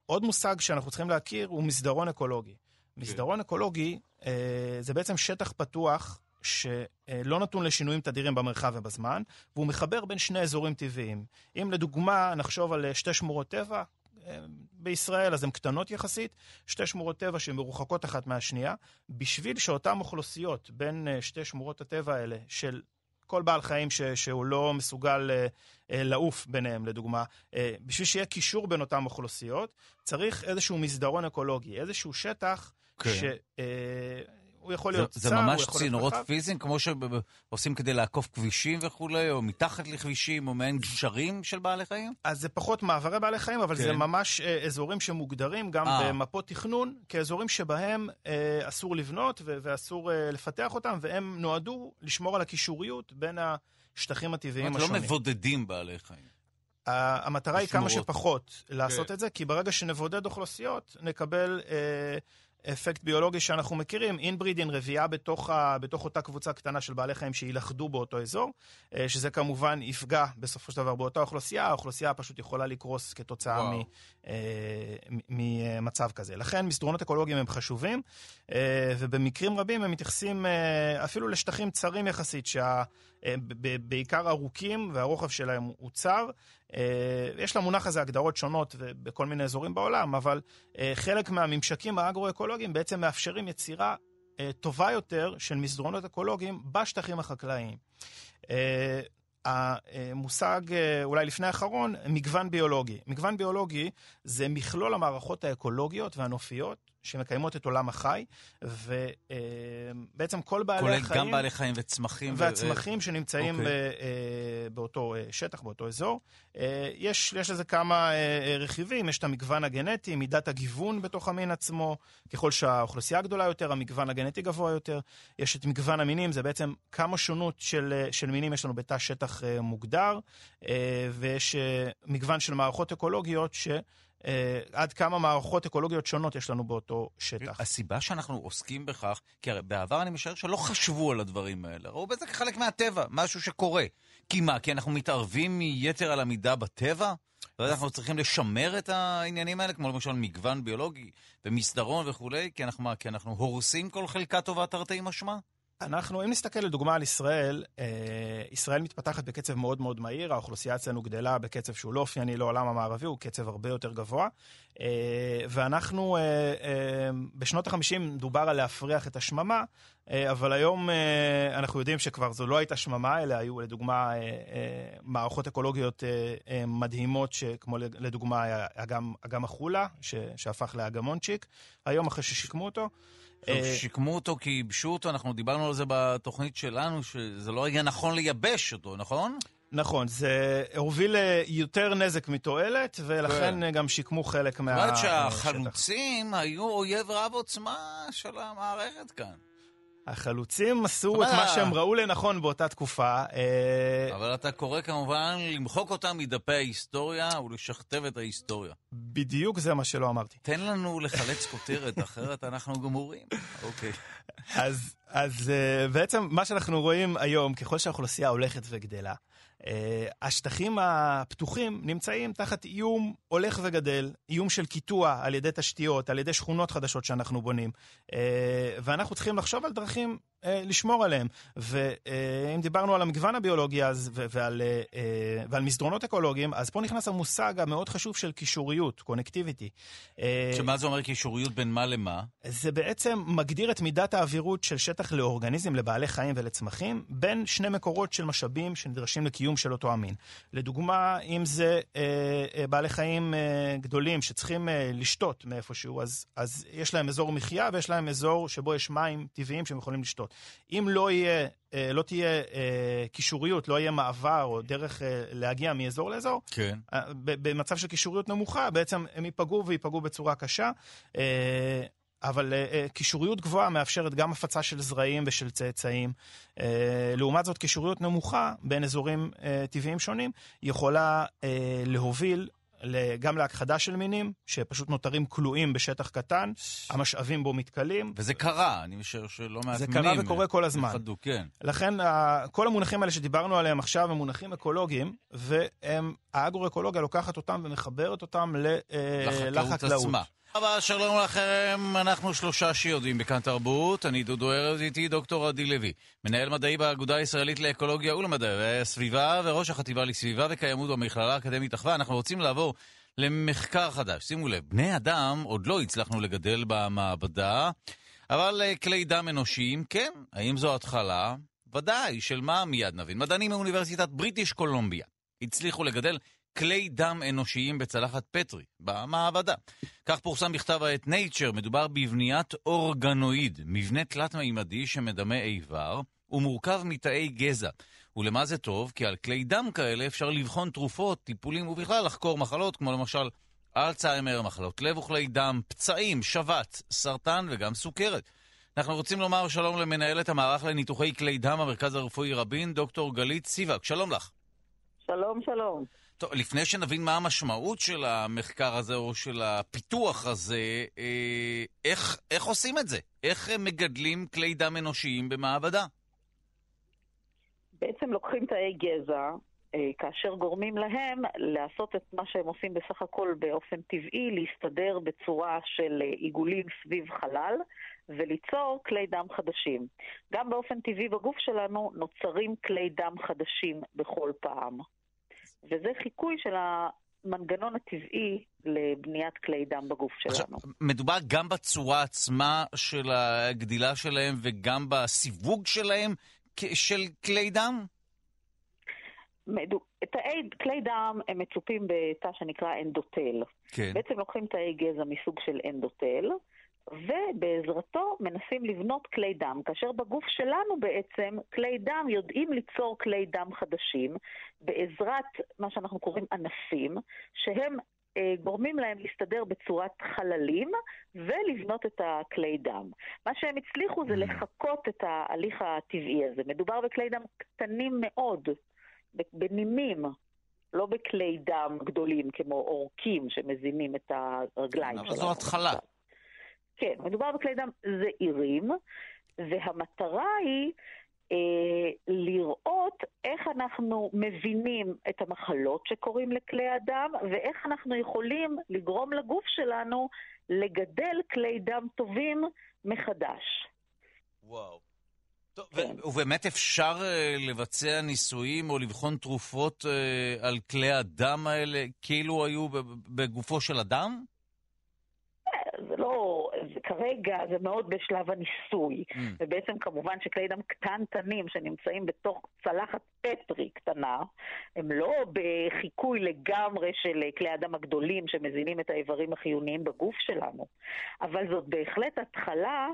עוד מושג שאנחנו צריכים להכיר הוא מסדרון אקולוגי. כן. מסדרון אקולוגי אה, זה בעצם שטח פתוח שלא נתון לשינויים תדירים במרחב ובזמן, והוא מחבר בין שני אזורים טבעיים. אם לדוגמה נחשוב על שתי שמורות טבע, בישראל, אז הן קטנות יחסית, שתי שמורות טבע שמרוחקות אחת מהשנייה, בשביל שאותן אוכלוסיות בין שתי שמורות הטבע האלה של כל בעל חיים ש, שהוא לא מסוגל אה, אה, לעוף ביניהם, לדוגמה. אה, בשביל שיהיה קישור בין אותן אוכלוסיות, צריך איזשהו מסדרון אקולוגי, איזשהו שטח כן. ש... הוא יכול להיות צר, הוא יכול להיות רחב. זה ממש צינורות פיזיים, כמו שעושים כדי לעקוף כבישים וכולי, או מתחת לכבישים, או מעין גשרים של בעלי חיים? אז זה פחות מעברי בעלי חיים, אבל כן. זה ממש אה, אזורים שמוגדרים גם 아. אה. במפות תכנון, כאזורים שבהם אה, אסור לבנות ו- ואסור אה, לפתח אותם, והם נועדו לשמור על הקישוריות בין השטחים הטבעיים השונים. לא מבודדים בעלי חיים. המטרה היא כמה שפחות לעשות כן. את זה, כי ברגע שנבודד אוכלוסיות, נקבל אה, אפקט ביולוגי שאנחנו מכירים, אינברידין רבייה בתוך, ה, בתוך אותה קבוצה קטנה של בעלי חיים שיילכדו באותו אזור, אה, שזה כמובן יפגע בסופו של דבר באותה אוכלוסייה, האוכלוסייה פשוט יכולה לקרוס כתוצאה מ, אה, ממצב כזה. לכן מסדרונות אקולוגיים הם חשובים, אה, ובמקרים רבים הם מתייחסים אפילו לשטחים צרים יחסית, שבעיקר ארוכים והרוחב שלהם הוא צר. יש למונח הזה הגדרות שונות בכל מיני אזורים בעולם, אבל חלק מהממשקים האגרו-אקולוגיים בעצם מאפשרים יצירה טובה יותר של מסדרונות אקולוגיים בשטחים החקלאיים. המושג, אולי לפני האחרון, מגוון ביולוגי. מגוון ביולוגי זה מכלול המערכות האקולוגיות והנופיות שמקיימות את עולם החי, ובעצם כל בעלי כולל החיים... כולל גם בעלי חיים וצמחים. והצמחים ו... שנמצאים okay. אוקיי. ב, אה, באותו אה, שטח, באותו אזור. אה, יש, יש לזה כמה רכיבים, יש את המגוון הגנטי, מידת הגיוון בתוך המין עצמו, ככל שהאוכלוסייה גדולה יותר, המגוון הגנטי גבוה יותר. יש את מגוון המינים, זה בעצם כמה שונות של, של מינים יש לנו בתא שטח מוגדר, ויש מגוון של מערכות אקולוגיות ש... אה, עד כמה מערכות אקולוגיות שונות יש לנו באותו שטח. הסיבה שאנחנו עוסקים בכך, כי הרי בעבר אני משער שלא חשבו על הדברים האלה, ראו בזה כחלק מהטבע, משהו שקורה. כי מה, כי אנחנו מתערבים מיתר על המידה בטבע? אנחנו צריכים לשמר את העניינים האלה, כמו למשל מגוון ביולוגי ומסדרון וכולי, כי אנחנו, מה, כי אנחנו הורסים כל חלקה טובה תרתי משמע? אנחנו, אם נסתכל לדוגמה על ישראל, אה, ישראל מתפתחת בקצב מאוד מאוד מהיר, האוכלוסייה אצלנו גדלה בקצב שהוא לא אופייני לעולם המערבי, הוא קצב הרבה יותר גבוה. אה, ואנחנו, אה, בשנות ה-50 דובר על להפריח את השממה, אבל היום אנחנו יודעים שכבר זו לא הייתה שממה, אלא היו לדוגמה מערכות אקולוגיות מדהימות, כמו לדוגמה אגם, אגם החולה, שהפך לאגמונצ'יק, היום אחרי ששיקמו אותו. אה, שיקמו אותו כי ייבשו אותו, אנחנו דיברנו על זה בתוכנית שלנו, שזה לא היה נכון לייבש אותו, נכון? נכון, זה הוביל ליותר נזק מתועלת, ולכן כן. גם שיקמו חלק מה... זאת אומרת שהחלוצים היו אויב רב עוצמה של המערכת כאן. החלוצים עשו את מה שהם ראו לנכון באותה תקופה. אה, אבל אתה קורא כמובן למחוק אותם מדפי ההיסטוריה ולשכתב את ההיסטוריה. בדיוק זה מה שלא אמרתי. תן לנו לחלץ כותרת, אחרת אנחנו גמורים. אוקיי. אז, אז אה, בעצם מה שאנחנו רואים היום, ככל שהאוכלוסייה הולכת וגדלה, השטחים הפתוחים נמצאים תחת איום הולך וגדל, איום של קיטוע על ידי תשתיות, על ידי שכונות חדשות שאנחנו בונים. אה, ואנחנו צריכים לחשוב על דרכים אה, לשמור עליהם. ואם דיברנו על המגוון הביולוגי אז, ועל, ועל מסדרונות אקולוגיים, אז פה נכנס המושג המאוד חשוב של קישוריות, קונקטיביטי. שמה זה אומר קישוריות בין מה למה? זה בעצם מגדיר את מידת האווירות של שטח לאורגניזם, לבעלי חיים ולצמחים, בין שני מקורות של משאבים שנדרשים לקיום. של אותו המין. לדוגמה, אם זה אה, אה, בעלי חיים אה, גדולים שצריכים אה, לשתות מאיפשהו, אז, אז יש להם אזור מחיה ויש להם אזור שבו יש מים טבעיים שהם יכולים לשתות. אם לא יהיה... אה, לא תהיה אה, קישוריות, לא יהיה מעבר או דרך אה, להגיע מאזור לאזור, כן. במצב של קישוריות נמוכה, בעצם הם ייפגעו וייפגעו בצורה קשה. אבל uh, קישוריות גבוהה מאפשרת גם הפצה של זרעים ושל צאצאים. Uh, לעומת זאת, קישוריות נמוכה בין אזורים uh, טבעיים שונים יכולה uh, להוביל גם להכחדה של מינים, שפשוט נותרים כלואים בשטח קטן, המשאבים בו מתכלים. וזה קרה, אני משער שלא מעט זה מינים. זה קרה וקורה כל הזמן. יחדו, כן. לכן, כל המונחים האלה שדיברנו עליהם עכשיו הם מונחים אקולוגיים, והאגרו-אקולוגיה לוקחת אותם ומחברת אותם לחקלאות. לחקלאות עצמה. רבה, שלום לכם, אנחנו שלושה שיודעים בכאן תרבות, אני דודו ארז, איתי דוקטור עדי לוי, מנהל מדעי באגודה הישראלית לאקולוגיה ולמדעי הסביבה, וראש החטיבה לסביבה וקיימות במכללה האקדמית אחווה. אנחנו רוצים לעבור למחקר חדש. שימו לב, בני אדם עוד לא הצלחנו לגדל במעבדה, אבל אה, כלי דם אנושיים, כן, האם זו התחלה? ודאי, של מה מיד נבין. מדענים מאוניברסיטת בריטיש קולומביה הצליחו לגדל כלי דם אנושיים בצלחת פטרי, במעבדה. כך פורסם בכתב העת Nature, מדובר בבניית אורגנואיד, מבנה תלת-מימדי שמדמה איבר, ומורכב מתאי גזע. ולמה זה טוב? כי על כלי דם כאלה אפשר לבחון תרופות, טיפולים ובכלל לחקור מחלות, כמו למשל אלצהיימר, מחלות לב וכלי דם, פצעים, שבץ, סרטן וגם סוכרת. אנחנו רוצים לומר שלום למנהלת המערך לניתוחי כלי דם, המרכז הרפואי רבין, דוקטור גלית סיבק. שלום לך. שלום, שלום. טוב, לפני שנבין מה המשמעות של המחקר הזה או של הפיתוח הזה, אה, איך, איך עושים את זה? איך מגדלים כלי דם אנושיים במעבדה? בעצם לוקחים תאי גזע, אה, כאשר גורמים להם לעשות את מה שהם עושים בסך הכל באופן טבעי, להסתדר בצורה של אה, עיגולים סביב חלל וליצור כלי דם חדשים. גם באופן טבעי בגוף שלנו נוצרים כלי דם חדשים בכל פעם. וזה חיקוי של המנגנון הטבעי לבניית כלי דם בגוף שלנו. עכשיו, מדובר גם בצורה עצמה של הגדילה שלהם וגם בסיווג שלהם של כלי דם? תאי כלי דם הם מצופים בתא שנקרא אנדוטל. כן. בעצם לוקחים תאי גזע מסוג של אנדוטל, ובעזרתו מנסים לבנות כלי דם, כאשר בגוף שלנו בעצם כלי דם יודעים ליצור כלי דם חדשים בעזרת מה שאנחנו קוראים ענפים, שהם אה, גורמים להם להסתדר בצורת חללים ולבנות את הכלי דם. מה שהם הצליחו זה mm. לחקות את ההליך הטבעי הזה. מדובר בכלי דם קטנים מאוד, בנימים, לא בכלי דם גדולים כמו עורקים שמזינים את הרגליים שלנו. אבל זו התחלה. כן, מדובר בכלי דם זעירים, והמטרה היא אה, לראות איך אנחנו מבינים את המחלות שקורים לכלי הדם, ואיך אנחנו יכולים לגרום לגוף שלנו לגדל כלי דם טובים מחדש. וואו. טוב, כן. ובאמת אפשר uh, לבצע ניסויים או לבחון תרופות uh, על כלי הדם האלה כאילו היו בגופו של אדם? זה לא, זה כרגע זה מאוד בשלב הניסוי. Mm. ובעצם כמובן שכלי דם קטנטנים שנמצאים בתוך צלחת פטרי קטנה, הם לא בחיקוי לגמרי של כלי הדם הגדולים שמזינים את האיברים החיוניים בגוף שלנו. אבל זאת בהחלט התחלה,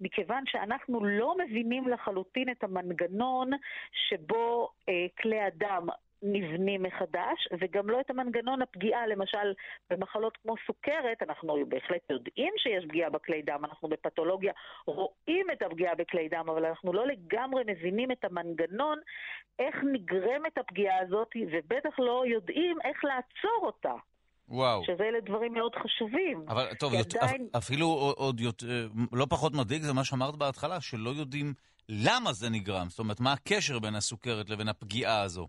מכיוון שאנחנו לא מבינים לחלוטין את המנגנון שבו אה, כלי הדם נבנים מחדש, וגם לא את המנגנון הפגיעה, למשל במחלות כמו סוכרת, אנחנו בהחלט יודעים שיש פגיעה בכלי דם, אנחנו בפתולוגיה רואים את הפגיעה בכלי דם, אבל אנחנו לא לגמרי מבינים את המנגנון, איך נגרמת הפגיעה הזאת, ובטח לא יודעים איך לעצור אותה. וואו. שזה אלה דברים מאוד חשובים. אבל טוב, יות, עדיין... אפילו עוד יות, לא פחות מדאיג זה מה שאמרת בהתחלה, שלא יודעים למה זה נגרם. זאת אומרת, מה הקשר בין הסוכרת לבין הפגיעה הזו?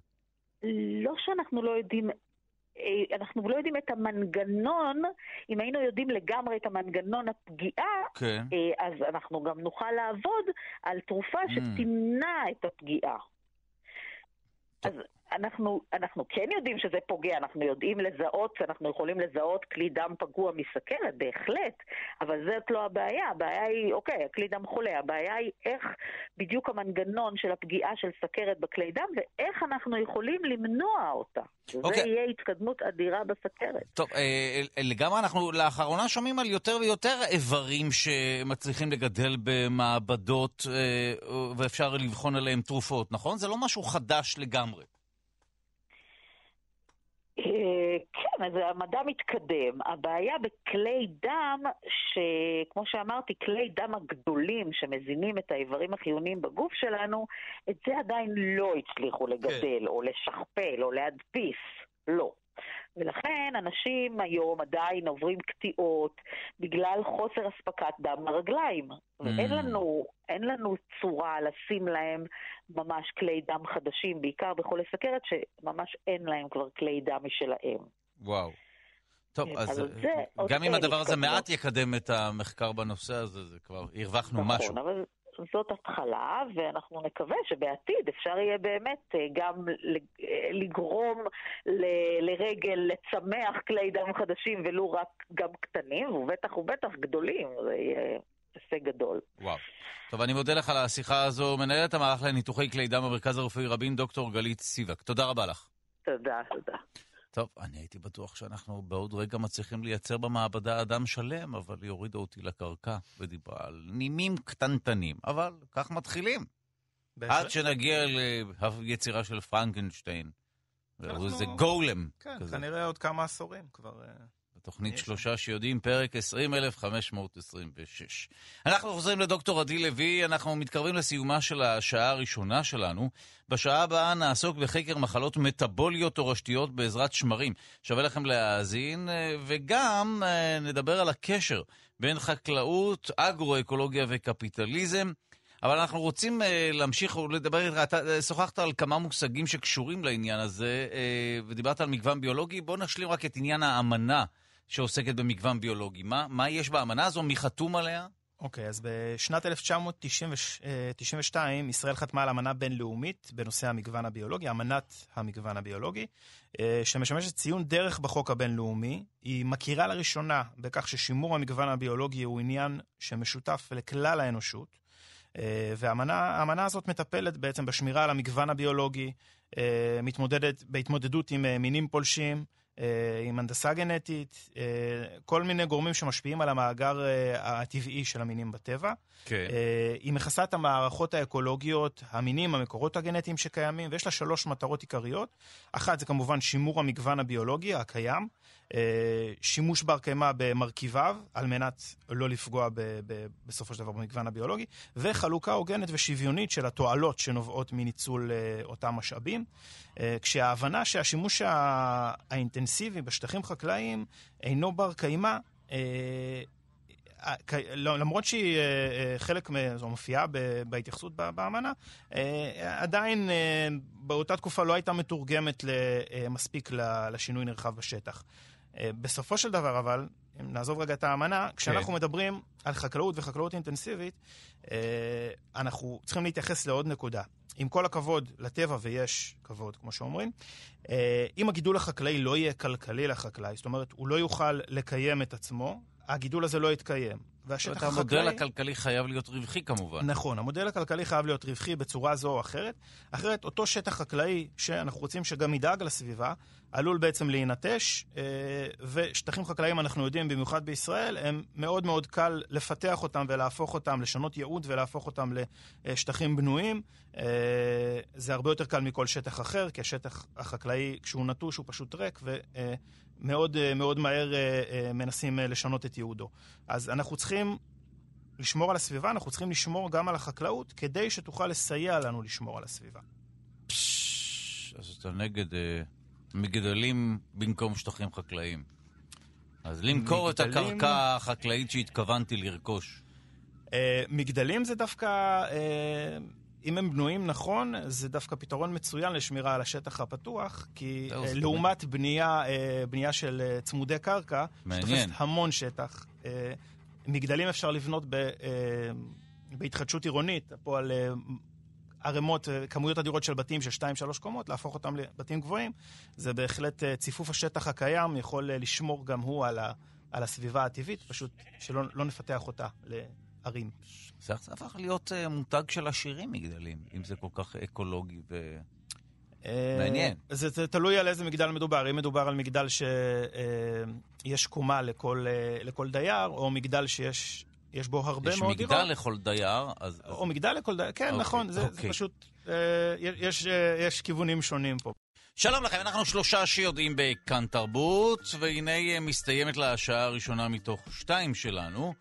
לא שאנחנו לא יודעים אה, אנחנו לא יודעים את המנגנון, אם היינו יודעים לגמרי את המנגנון הפגיעה, כן. אה, אז אנחנו גם נוכל לעבוד על תרופה mm. שתמנע את הפגיעה. אז אנחנו, אנחנו כן יודעים שזה פוגע, אנחנו יודעים לזהות, אנחנו יכולים לזהות כלי דם פגוע מסכרת, בהחלט, אבל זאת לא הבעיה. הבעיה היא, אוקיי, הכלי דם חולה, הבעיה היא איך בדיוק המנגנון של הפגיעה של סכרת בכלי דם, ואיך אנחנו יכולים למנוע אותה. אוקיי. יהיה התקדמות אדירה בסכרת. טוב, אה, לגמרי אנחנו לאחרונה שומעים על יותר ויותר איברים שמצליחים לגדל במעבדות אה, ואפשר לבחון עליהם תרופות, נכון? זה לא משהו חדש לגמרי. אה, כן, אז המדע מתקדם. הבעיה בכלי דם, שכמו שאמרתי, כלי דם הגדולים שמזינים את האיברים החיוניים בגוף שלנו, את זה עדיין לא הצליחו לגדל, כן. או לשכפל, או להדפיס. לא. ולכן אנשים היום עדיין עוברים קטיעות בגלל חוסר אספקת דם לרגליים. Mm. ואין לנו, אין לנו צורה לשים להם ממש כלי דם חדשים, בעיקר בחולי סכרת, שממש אין להם כבר כלי דם משלהם. וואו. טוב, כן, אז זה, גם אם הדבר הזה מעט יקדם את המחקר בנושא הזה, זה כבר הרווחנו נכון, משהו. אבל זאת התחלה, ואנחנו נקווה שבעתיד אפשר יהיה באמת אה, גם אה, לגרום לרגל לצמח כלי דם חדשים, ולו רק גם קטנים, ובטח ובטח גדולים. זה יהיה הישג גדול. וואו. טוב, אני מודה לך על השיחה הזו. מנהלת המערך לניתוחי כלי דם במרכז הרפואי רבין, דוקטור גלית סיבק. תודה רבה לך. תודה, תודה. טוב, אני הייתי בטוח שאנחנו בעוד רגע מצליחים לייצר במעבדה אדם שלם, אבל היא הורידה אותי לקרקע ודיברה על נימים קטנטנים. אבל כך מתחילים. בהחלט. עד שנגיע ליצירה של פרנקנשטיין. אנחנו... זה גולם. כן, כזה. כנראה עוד כמה עשורים כבר... בתוכנית שלושה שיודעים, פרק 20,526. אנחנו חוזרים לדוקטור עדי לוי, אנחנו מתקרבים לסיומה של השעה הראשונה שלנו. בשעה הבאה נעסוק בחקר מחלות מטבוליות תורשתיות בעזרת שמרים. שווה לכם להאזין, אה, וגם אה, נדבר על הקשר בין חקלאות, אגרו-אקולוגיה וקפיטליזם. אבל אנחנו רוצים uh, להמשיך ולדבר איתך, אתה שוחחת על כמה מושגים שקשורים לעניין הזה, uh, ודיברת על מגוון ביולוגי. בוא נשלים רק את עניין האמנה שעוסקת במגוון ביולוגי. מה, מה יש באמנה הזו? מי חתום עליה? אוקיי, okay, אז בשנת 1992 ישראל חתמה על אמנה בינלאומית בנושא המגוון הביולוגי, אמנת המגוון הביולוגי, אה, שמשמשת ציון דרך בחוק הבינלאומי. היא מכירה לראשונה בכך ששימור המגוון הביולוגי הוא עניין שמשותף לכלל האנושות, אה, והאמנה הזאת מטפלת בעצם בשמירה על המגוון הביולוגי, אה, מתמודדת בהתמודדות עם מינים פולשים, עם הנדסה גנטית, אה, כל מיני גורמים שמשפיעים על המאגר אה, הטבעי של המינים בטבע. כן. היא מכסה את המערכות האקולוגיות, המינים, המקורות הגנטיים שקיימים, ויש לה שלוש מטרות עיקריות. אחת זה כמובן שימור המגוון הביולוגי הקיים, שימוש בר קיימא במרכיביו, על מנת לא לפגוע ב- ב- בסופו של דבר במגוון הביולוגי, וחלוקה הוגנת ושוויונית של התועלות שנובעות מניצול אותם משאבים. כשההבנה שהשימוש האינטנסיבי בשטחים חקלאיים אינו בר קיימא, אה, לא, למרות שהיא אה, אה, חלק, זו מופיעה בהתייחסות באמנה, עדיין באותה תקופה לא הייתה מתורגמת מספיק לשינוי נרחב בשטח. בסופו של דבר אבל, אם נעזוב רגע את האמנה, כשאנחנו כן. מדברים על חקלאות וחקלאות אינטנסיבית, אנחנו צריכים להתייחס לעוד נקודה. עם כל הכבוד לטבע, ויש כבוד, כמו שאומרים, אה, אם הגידול החקלאי לא יהיה כלכלי לחקלאי, זאת אומרת, הוא לא יוכל לקיים את עצמו, הגידול הזה לא יתקיים. והשטח החקלאי... המודל הכלכלי חייב להיות רווחי כמובן. נכון, המודל הכלכלי חייב להיות רווחי בצורה זו או אחרת. אחרת, אותו שטח חקלאי שאנחנו רוצים שגם ידאג לסביבה, עלול בעצם להינטש, אה, ושטחים חקלאיים, אנחנו יודעים, במיוחד בישראל, הם מאוד מאוד קל לפתח אותם ולהפוך אותם, לשנות ייעוד ולהפוך אותם לשטחים בנויים. אה, זה הרבה יותר קל מכל שטח אחר, כי השטח החקלאי, כשהוא נטוש, הוא פשוט ריק, ומאוד אה, מאוד מהר מנסים לשנות את ייעודו. אז אנחנו צריכים לשמור על הסביבה, אנחנו צריכים לשמור גם על החקלאות, כדי שתוכל לסייע לנו לשמור על הסביבה. אז אתה נגד מגדלים במקום שטחים חקלאיים. אז למכור. את הקרקע החקלאית שהתכוונתי לרכוש. אה, מגדלים זה דווקא, אה, אם הם בנויים נכון, זה דווקא פתרון מצוין לשמירה על השטח הפתוח, כי אה, לעומת בנייה, אה, בנייה של אה, צמודי קרקע, שתופסת המון שטח. מגדלים אפשר לבנות ב, בהתחדשות עירונית, פה על ערימות, כמויות אדירות של בתים של 2-3 קומות, להפוך אותם לבתים גבוהים, זה בהחלט ציפוף השטח הקיים יכול לשמור גם הוא על, ה, על הסביבה הטבעית, פשוט שלא לא נפתח אותה לערים. זה הפך להיות מותג של עשירים מגדלים, אם זה כל כך אקולוגי ו... מעניין. זה, זה תלוי על איזה מגדל מדובר. אם מדובר על מגדל שיש קומה לכל, לכל דייר, או מגדל שיש יש בו הרבה מאוד דירות. יש מגדל לכל דייר, אז... או מגדל לכל דייר, כן, אוקיי, נכון, זה, אוקיי. זה פשוט... אה, יש, אה, יש כיוונים שונים פה. שלום לכם, אנחנו שלושה שיודעים בכאן תרבות, והנה אה, מסתיימת לה השעה הראשונה מתוך שתיים שלנו.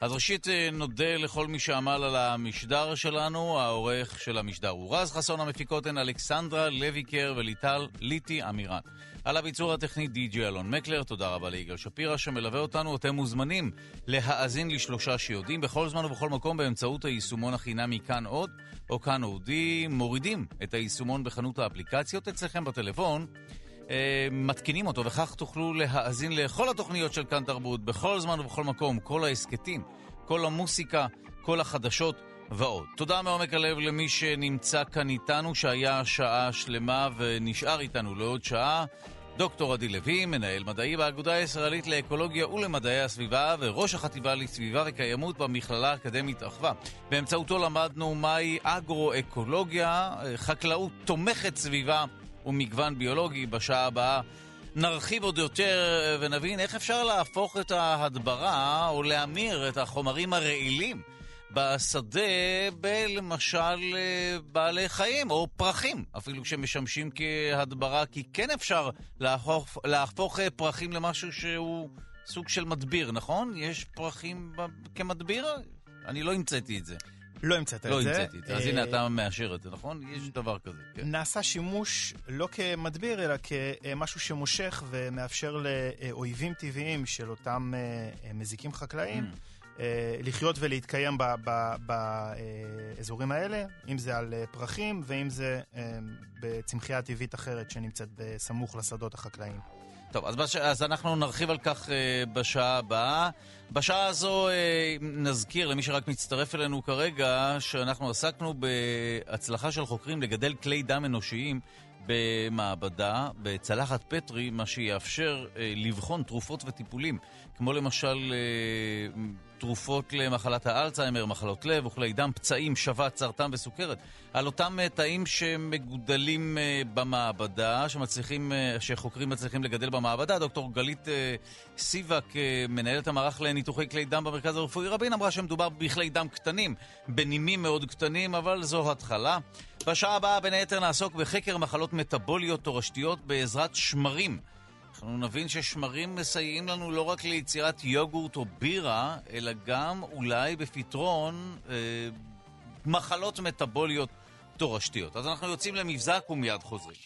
אז ראשית נודה לכל מי שעמל על המשדר שלנו, העורך של המשדר הוא רז חסון, המפיקות הן אלכסנדרה לויקר וליטל ליטי אמירן. על הביצור הטכני די.ג'י אלון מקלר, תודה רבה ליגאל שפירא שמלווה אותנו. אתם מוזמנים להאזין לשלושה שיודעים בכל זמן ובכל מקום באמצעות היישומון החינמי כאן עוד, או כאן אודי. מורידים את היישומון בחנות האפליקציות אצלכם בטלפון. אה, מתקינים אותו, וכך תוכלו להאזין לכל התוכניות של כאן תרבות, בכל זמן ובכל מקום, כל ההסכתים, כל המוסיקה, כל החדשות ועוד. תודה מעומק הלב למי שנמצא כאן איתנו, שהיה שעה שלמה ונשאר איתנו לעוד שעה. דוקטור עדי לוי, מנהל מדעי באגודה הישראלית לאקולוגיה ולמדעי הסביבה וראש החטיבה לסביבה וקיימות במכללה האקדמית אחווה. באמצעותו למדנו מהי אגרו-אקולוגיה, חקלאות תומכת סביבה ומגוון ביולוגי. בשעה הבאה נרחיב עוד יותר ונבין איך אפשר להפוך את ההדברה או להמיר את החומרים הרעילים בשדה בלמשל אה, בעלי חיים או פרחים, אפילו שמשמשים כהדברה, כי כן אפשר להפוך, להפוך אה, פרחים למשהו שהוא סוג של מדביר, נכון? יש פרחים כמדביר? אני לא המצאתי את זה. לא המצאת לא את זה. לא המצאתי את זה, אז הנה אתה מאשר את זה, נכון? יש דבר כזה. כן. נעשה שימוש לא כמדביר, אלא כמשהו שמושך ומאפשר לאויבים טבעיים של אותם אה, מזיקים חקלאיים. Mm. אה, לחיות ולהתקיים באזורים האלה, אם זה על אה, פרחים ואם זה אה, בצמחייה טבעית אחרת שנמצאת בסמוך לשדות החקלאיים. טוב, אז, בש... אז אנחנו נרחיב על כך uh, בשעה הבאה. בשעה הזו uh, נזכיר למי שרק מצטרף אלינו כרגע, שאנחנו עסקנו בהצלחה של חוקרים לגדל כלי דם אנושיים במעבדה, בצלחת פטרי, מה שיאפשר uh, לבחון תרופות וטיפולים, כמו למשל... Uh, תרופות למחלת האלצהיימר, מחלות לב, אוכלי דם, פצעים, שבץ, סרטן וסוכרת. על אותם אה, תאים שמגודלים אה, במעבדה, שמצליחים, אה, שחוקרים מצליחים לגדל במעבדה. דוקטור גלית סיבק, מנהלת המערך לניתוחי כלי דם במרכז הרפואי רבין, אמרה שמדובר בכלי דם קטנים, בנימים מאוד קטנים, אבל זו התחלה. בשעה הבאה בין היתר נעסוק בחקר מחלות מטבוליות תורשתיות בעזרת שמרים. אנחנו נבין ששמרים מסייעים לנו לא רק ליצירת יוגורט או בירה, אלא גם אולי בפתרון אה, מחלות מטבוליות תורשתיות. אז אנחנו יוצאים למבזק ומיד חוזרים.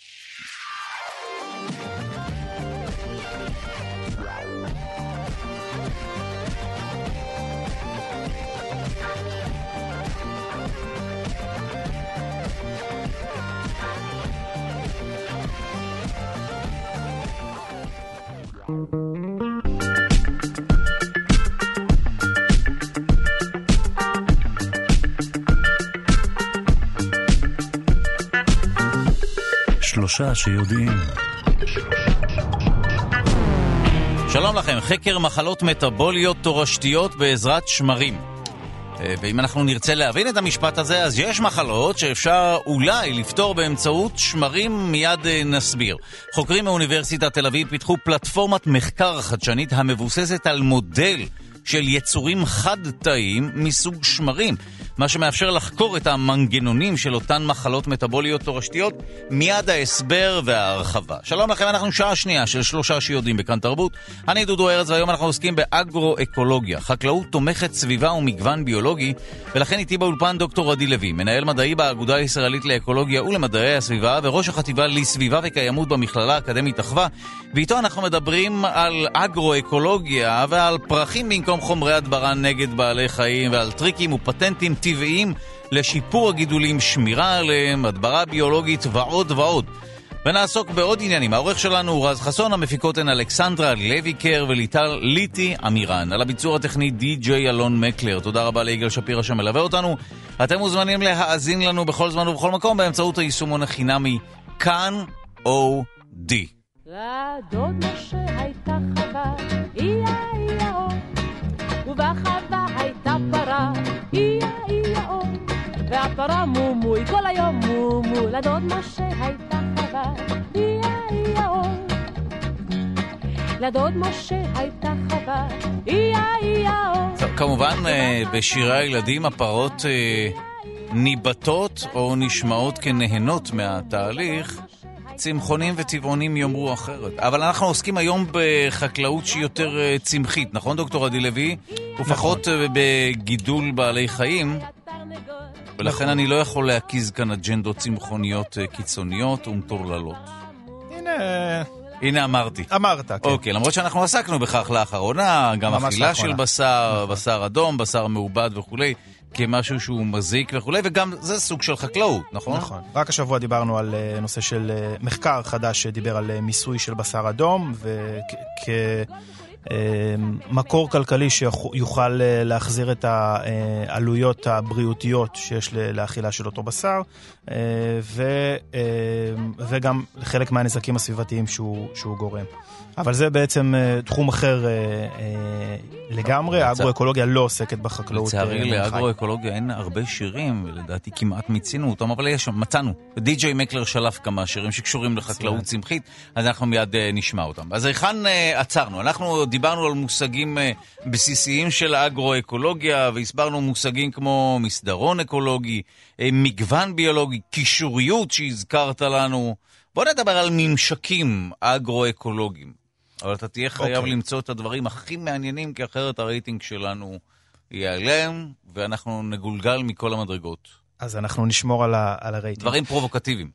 שלושה שיודעים. שלום לכם, חקר מחלות מטבוליות תורשתיות בעזרת שמרים. אה, ואם אנחנו נרצה להבין את המשפט הזה, אז יש מחלות שאפשר אולי לפתור באמצעות שמרים, מיד אה, נסביר. חוקרים מאוניברסיטת תל אביב פיתחו פלטפורמת מחקר חדשנית המבוססת על מודל של יצורים חד-תאיים מסוג שמרים. מה שמאפשר לחקור את המנגנונים של אותן מחלות מטבוליות תורשתיות, מיד ההסבר וההרחבה. שלום לכם, אנחנו שעה שנייה של שלושה שיודעים בכאן תרבות. אני דודו ארז, והיום אנחנו עוסקים באגרו-אקולוגיה, חקלאות תומכת סביבה ומגוון ביולוגי, ולכן איתי באולפן דוקטור עדי לוי, מנהל מדעי באגודה הישראלית לאקולוגיה ולמדעי הסביבה, וראש החטיבה לסביבה וקיימות במכללה האקדמית אחווה, ואיתו אנחנו מדברים על אגרו-אקולוגיה ועל פרחים במקום חומרי הדברה נגד בעלי חיים, ועל טריקים ופטנטים טבעיים לשיפור הגידולים, שמירה עליהם, הדברה ביולוגית ועוד ועוד. ונעסוק בעוד עניינים. העורך שלנו הוא רז חסון, המפיקות הן אלכסנדרה לויקר וליטל ליטי אמירן. על הביצור הטכני די.ג'יי אלון מקלר. תודה רבה ליגאל שפירא שמלווה אותנו. אתם מוזמנים להאזין לנו בכל זמן ובכל מקום באמצעות היישומון החינמי כאן אודי. לדוד משה הייתה איה ובחווה הייתה פרה, והפרה מומוי כל היום מומו, לדוד משה הייתה חווה, איה איה או. לדוד משה הייתה חווה, איה איה או. כמובן אה, בשירי הילדים הפרות אה, ניבטות או נשמעות כנהנות מהתהליך. צמחונים וטבעונים יאמרו אחרת. אבל אנחנו עוסקים היום בחקלאות שהיא יותר אה, צמחית, נכון דוקטור עדי לוי? ופחות אה, בגידול בעלי חיים. ולכן אני לא יכול להקיז כאן אג'נדות צמחוניות אה, קיצוניות ומטורללות. הנה... הנה אמרתי. אמרת, כן. אוקיי, למרות שאנחנו עסקנו בכך לאחרונה, גם אכילה של בשר, נכון. בשר אדום, בשר מעובד וכולי. כמשהו שהוא מזיק וכולי, וגם זה סוג של חקלאות, נכון? נכון. רק השבוע דיברנו על uh, נושא של uh, מחקר חדש שדיבר על מיסוי של בשר אדום, מקור כלכלי שיוכל להחזיר את העלויות הבריאותיות שיש לאכילה של אותו בשר, וגם חלק מהנזקים הסביבתיים שהוא, שהוא גורם. אבל זה בעצם תחום אחר לגמרי, האגרו-אקולוגיה לא עוסקת בחקלאות. לצערי לאגרו-אקולוגיה אין הרבה שירים, ולדעתי כמעט מיצינו אותם, אבל יש מצאנו. די.ג'יי מקלר שלף כמה שירים שקשורים לחקלאות צמחית, אז אנחנו מיד נשמע אותם. אז היכן עצרנו? אנחנו דיברנו על מושגים בסיסיים של האגרו-אקולוגיה, והסברנו מושגים כמו מסדרון אקולוגי, מגוון ביולוגי, קישוריות שהזכרת לנו. בוא נדבר על ממשקים אגרו-אקולוגיים. אבל אתה תהיה חייב okay. אוקיי. למצוא את הדברים הכי מעניינים, כי אחרת הרייטינג שלנו ייעלם, ואנחנו נגולגל מכל המדרגות. אז אנחנו נשמור על, ה- על הרייטינג. דברים פרובוקטיביים.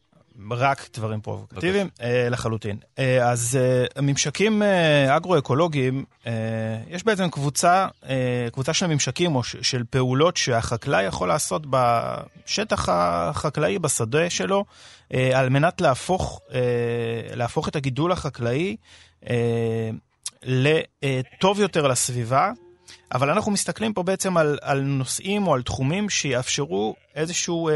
רק דברים פרובוקטיביים, אה, לחלוטין. אה, אז אה, ממשקים אה, אגרו-אקולוגיים, אה, יש בעצם קבוצה, אה, קבוצה של ממשקים או של פעולות שהחקלאי יכול לעשות בשטח החקלאי, בשדה שלו, אה, על מנת להפוך, אה, להפוך את הגידול החקלאי אה, לטוב יותר לסביבה, אבל אנחנו מסתכלים פה בעצם על, על נושאים או על תחומים שיאפשרו איזשהו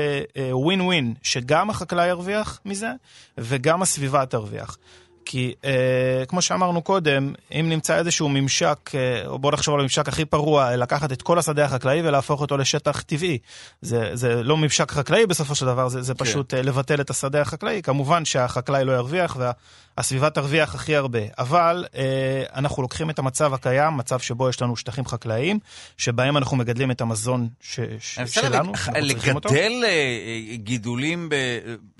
ווין uh, ווין, uh, שגם החקלאי ירוויח מזה וגם הסביבה תרוויח. כי uh, כמו שאמרנו קודם, אם נמצא איזשהו ממשק, או בואו נחשוב על הממשק הכי פרוע, לקחת את כל השדה החקלאי ולהפוך אותו לשטח טבעי. זה, זה לא ממשק חקלאי בסופו של דבר, זה, זה כן. פשוט uh, לבטל את השדה החקלאי. כמובן שהחקלאי לא ירוויח וה... הסביבה תרוויח הכי הרבה. אבל אה, אנחנו לוקחים את המצב הקיים, מצב שבו יש לנו שטחים חקלאיים, שבהם אנחנו מגדלים את המזון ש, ש, שלנו, לגדל אה, גידולים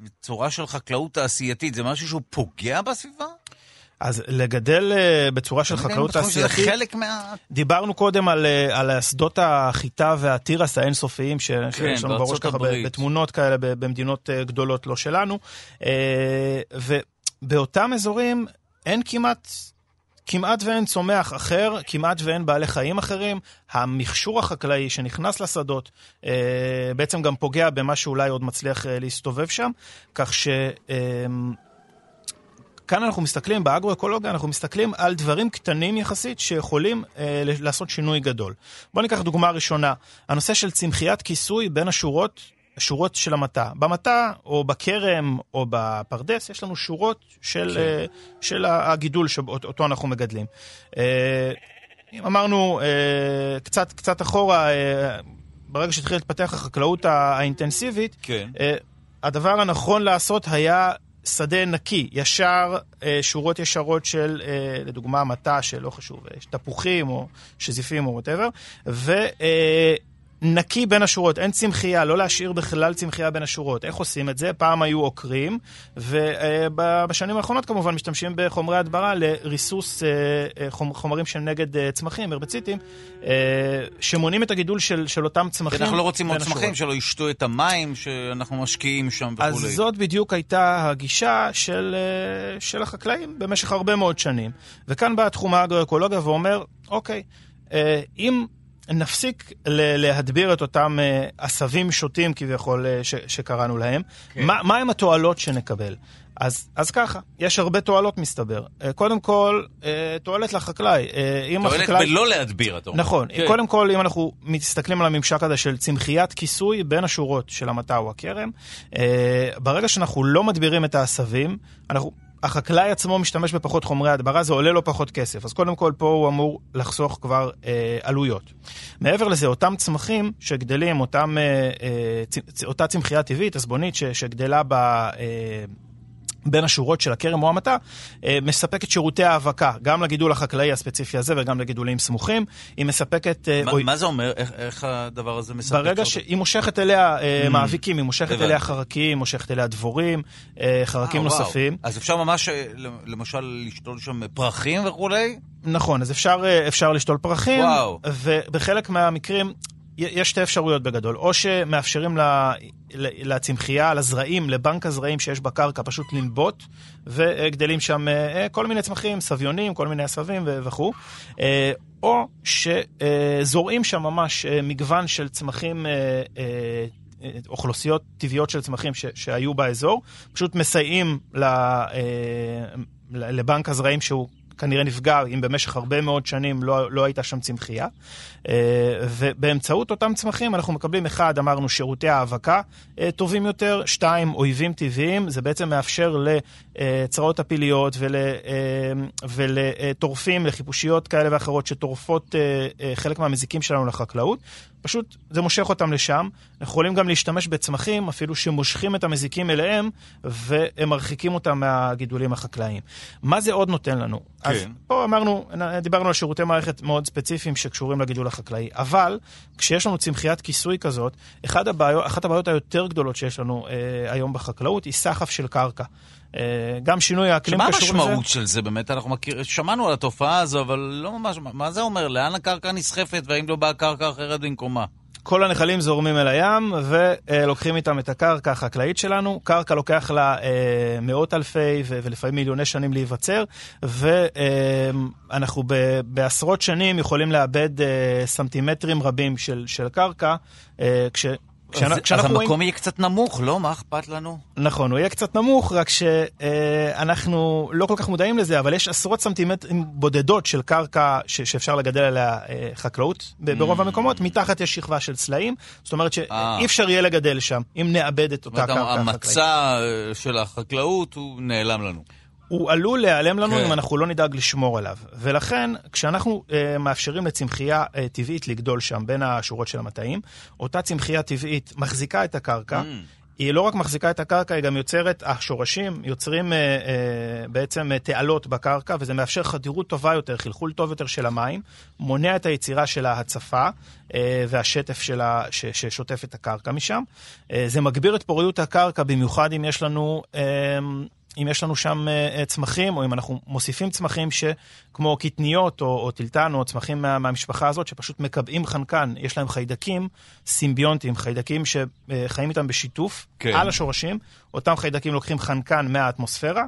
בצורה של חקלאות תעשייתית, זה משהו שהוא פוגע בסביבה? אז לגדל uh, בצורה של חקלאות תעשייתית, חלק מה... דיברנו קודם על, uh, על שדות החיטה והתירס האינסופיים, ש... כן, שיש לנו בראש ככה בתמונות כאלה במדינות uh, גדולות לא שלנו. Uh, ו... באותם אזורים אין כמעט, כמעט ואין צומח אחר, כמעט ואין בעלי חיים אחרים. המכשור החקלאי שנכנס לשדות אה, בעצם גם פוגע במה שאולי עוד מצליח אה, להסתובב שם, כך ש... אה, כאן אנחנו מסתכלים, באגרו-אקולוגיה אנחנו מסתכלים על דברים קטנים יחסית שיכולים אה, לעשות שינוי גדול. בואו ניקח דוגמה ראשונה, הנושא של צמחיית כיסוי בין השורות שורות של המטע. במטע, או בכרם, או בפרדס, יש לנו שורות של, כן. uh, של הגידול שאותו אנחנו מגדלים. Uh, אמרנו uh, קצת, קצת אחורה, uh, ברגע שהתחילה להתפתח החקלאות האינטנסיבית, כן. uh, הדבר הנכון לעשות היה שדה נקי, ישר, שורות ישרות של, לדוגמה, מטע של, לא חשוב, תפוחים או שזיפים או וואטאבר, ו... נקי בין השורות, אין צמחייה, לא להשאיר בכלל צמחייה בין השורות. איך עושים את זה? פעם היו עוקרים, ובשנים האחרונות כמובן משתמשים בחומרי הדברה לריסוס אה, אה, חומרים של נגד אה, צמחים, הרבציטים, שמונעים את הגידול של, של אותם צמחים. אנחנו לא רוצים עוד צמחים שלא ישתו את המים שאנחנו משקיעים שם וכולי. אז זאת בדיוק הייתה הגישה של, של החקלאים במשך הרבה מאוד שנים. וכאן בא תחום האגרו-אקולוגיה ואומר, אוקיי, אם... נפסיק להדביר את אותם אה, עשבים שוטים כביכול אה, ש, שקראנו להם. כן. מה, מה הם התועלות שנקבל? אז, אז ככה, יש הרבה תועלות מסתבר. אה, קודם כל, תועלת לחקלאי. תועלת החקלאי... בלא להדביר, אתה אומר. נכון. כן. קודם כל, אם אנחנו מסתכלים על הממשק הזה של צמחיית כיסוי בין השורות של המטע או הכרם, ברגע שאנחנו לא מדבירים את העשבים, אנחנו החקלאי עצמו משתמש בפחות חומרי הדברה, זה עולה לו פחות כסף. אז קודם כל פה הוא אמור לחסוך כבר אה, עלויות. מעבר לזה, אותם צמחים שגדלים, אותם, אה, אה, צ, אותה צמחייה טבעית, עזבונית, שגדלה ב... אה, בין השורות של הכרם או המטע, אה, מספקת שירותי האבקה, גם לגידול החקלאי הספציפי הזה וגם לגידולים סמוכים. היא מספקת... אה, מה, או... מה זה אומר? איך, איך הדבר הזה מספק? ברגע שהיא מושכת אליה mm, מאביקים, היא מושכת אליה חרקים, מושכת אליה דבורים, חרקים 아, נוספים. וואו. אז אפשר ממש, למשל, לשתול שם פרחים וכולי? נכון, אז אפשר, אפשר לשתול פרחים, וואו. ובחלק מהמקרים... יש שתי אפשרויות בגדול, או שמאפשרים לצמחייה, לזרעים, לבנק הזרעים שיש בקרקע פשוט לנבוט, וגדלים שם אה, כל מיני צמחים, סביונים, כל מיני עשבים וכו', אה, או שזורעים שם ממש אה, מגוון של צמחים אוכלוסיות טבעיות של צמחים שהיו באזור, פשוט מסייעים ל, לבנק הזרעים שהוא כנראה נפגע אם במשך הרבה מאוד שנים לא, לא הייתה שם צמחייה. אה, ובאמצעות אותם צמחים אנחנו מקבלים, אחד, אמרנו, שירותי האבקה אה, טובים יותר, שתיים, אויבים טבעיים, זה בעצם מאפשר לצרעות הפיליות ול, ולטורפים, לחיפושיות כאלה ואחרות שטורפות חלק מהמזיקים שלנו לחקלאות. פשוט זה מושך אותם לשם. אנחנו יכולים גם להשתמש בצמחים, אפילו שמושכים את המזיקים אליהם, והם מרחיקים אותם מהגידולים החקלאיים. מה זה עוד נותן לנו? כן. אז פה אמרנו, דיברנו על שירותי מערכת מאוד ספציפיים שקשורים לגידול החקלאי, אבל כשיש לנו צמחיית כיסוי כזאת, אחת הבעיות, אחת הבעיות היותר גדולות שיש לנו אה, היום בחקלאות היא סחף של קרקע. אה, גם שינוי האקלים קשור לזה. שמה המשמעות של זה באמת? אנחנו מכיר, שמענו על התופעה הזו, אבל לא ממש, מה זה אומר? לאן הקרקע נסחפת והאם לא באה קרקע אחרת במקומה? כל הנחלים זורמים אל הים ולוקחים איתם את הקרקע החקלאית שלנו. קרקע לוקח לה אה, מאות אלפי ולפעמים מיליוני שנים להיווצר, ואנחנו אה, בעשרות שנים יכולים לאבד אה, סנטימטרים רבים של, של קרקע, אה, כש... כשאנחנו, אז, אז המקום רואים... יהיה קצת נמוך, לא? מה אכפת לנו? נכון, הוא יהיה קצת נמוך, רק שאנחנו לא כל כך מודעים לזה, אבל יש עשרות סנטימטרים בודדות של קרקע ש, שאפשר לגדל עליה אה, חקלאות ברוב mm. המקומות, מתחת יש שכבה של סלעים, זאת אומרת שאי אה. אפשר יהיה לגדל שם, אם נאבד את אותה קרקע חקלאית. המצע של החקלאות הוא נעלם לנו. הוא עלול להיעלם לנו כן. אם אנחנו לא נדאג לשמור עליו. ולכן, כשאנחנו אה, מאפשרים לצמחייה אה, טבעית לגדול שם בין השורות של המטעים, אותה צמחייה טבעית מחזיקה את הקרקע. Mm. היא לא רק מחזיקה את הקרקע, היא גם יוצרת, השורשים יוצרים אה, אה, בעצם אה, תעלות בקרקע, וזה מאפשר חדירות טובה יותר, חלחול טוב יותר של המים, מונע את היצירה של ההצפה אה, והשטף שלה, ש, ששוטף את הקרקע משם. אה, זה מגביר את פוריות הקרקע, במיוחד אם יש לנו... אה, אם יש לנו שם uh, צמחים, או אם אנחנו מוסיפים צמחים שכמו קטניות או, או טילטן או צמחים מה, מהמשפחה הזאת, שפשוט מקבעים חנקן, יש להם חיידקים סימביונטיים, חיידקים שחיים איתם בשיתוף כן. על השורשים, אותם חיידקים לוקחים חנקן מהאטמוספירה.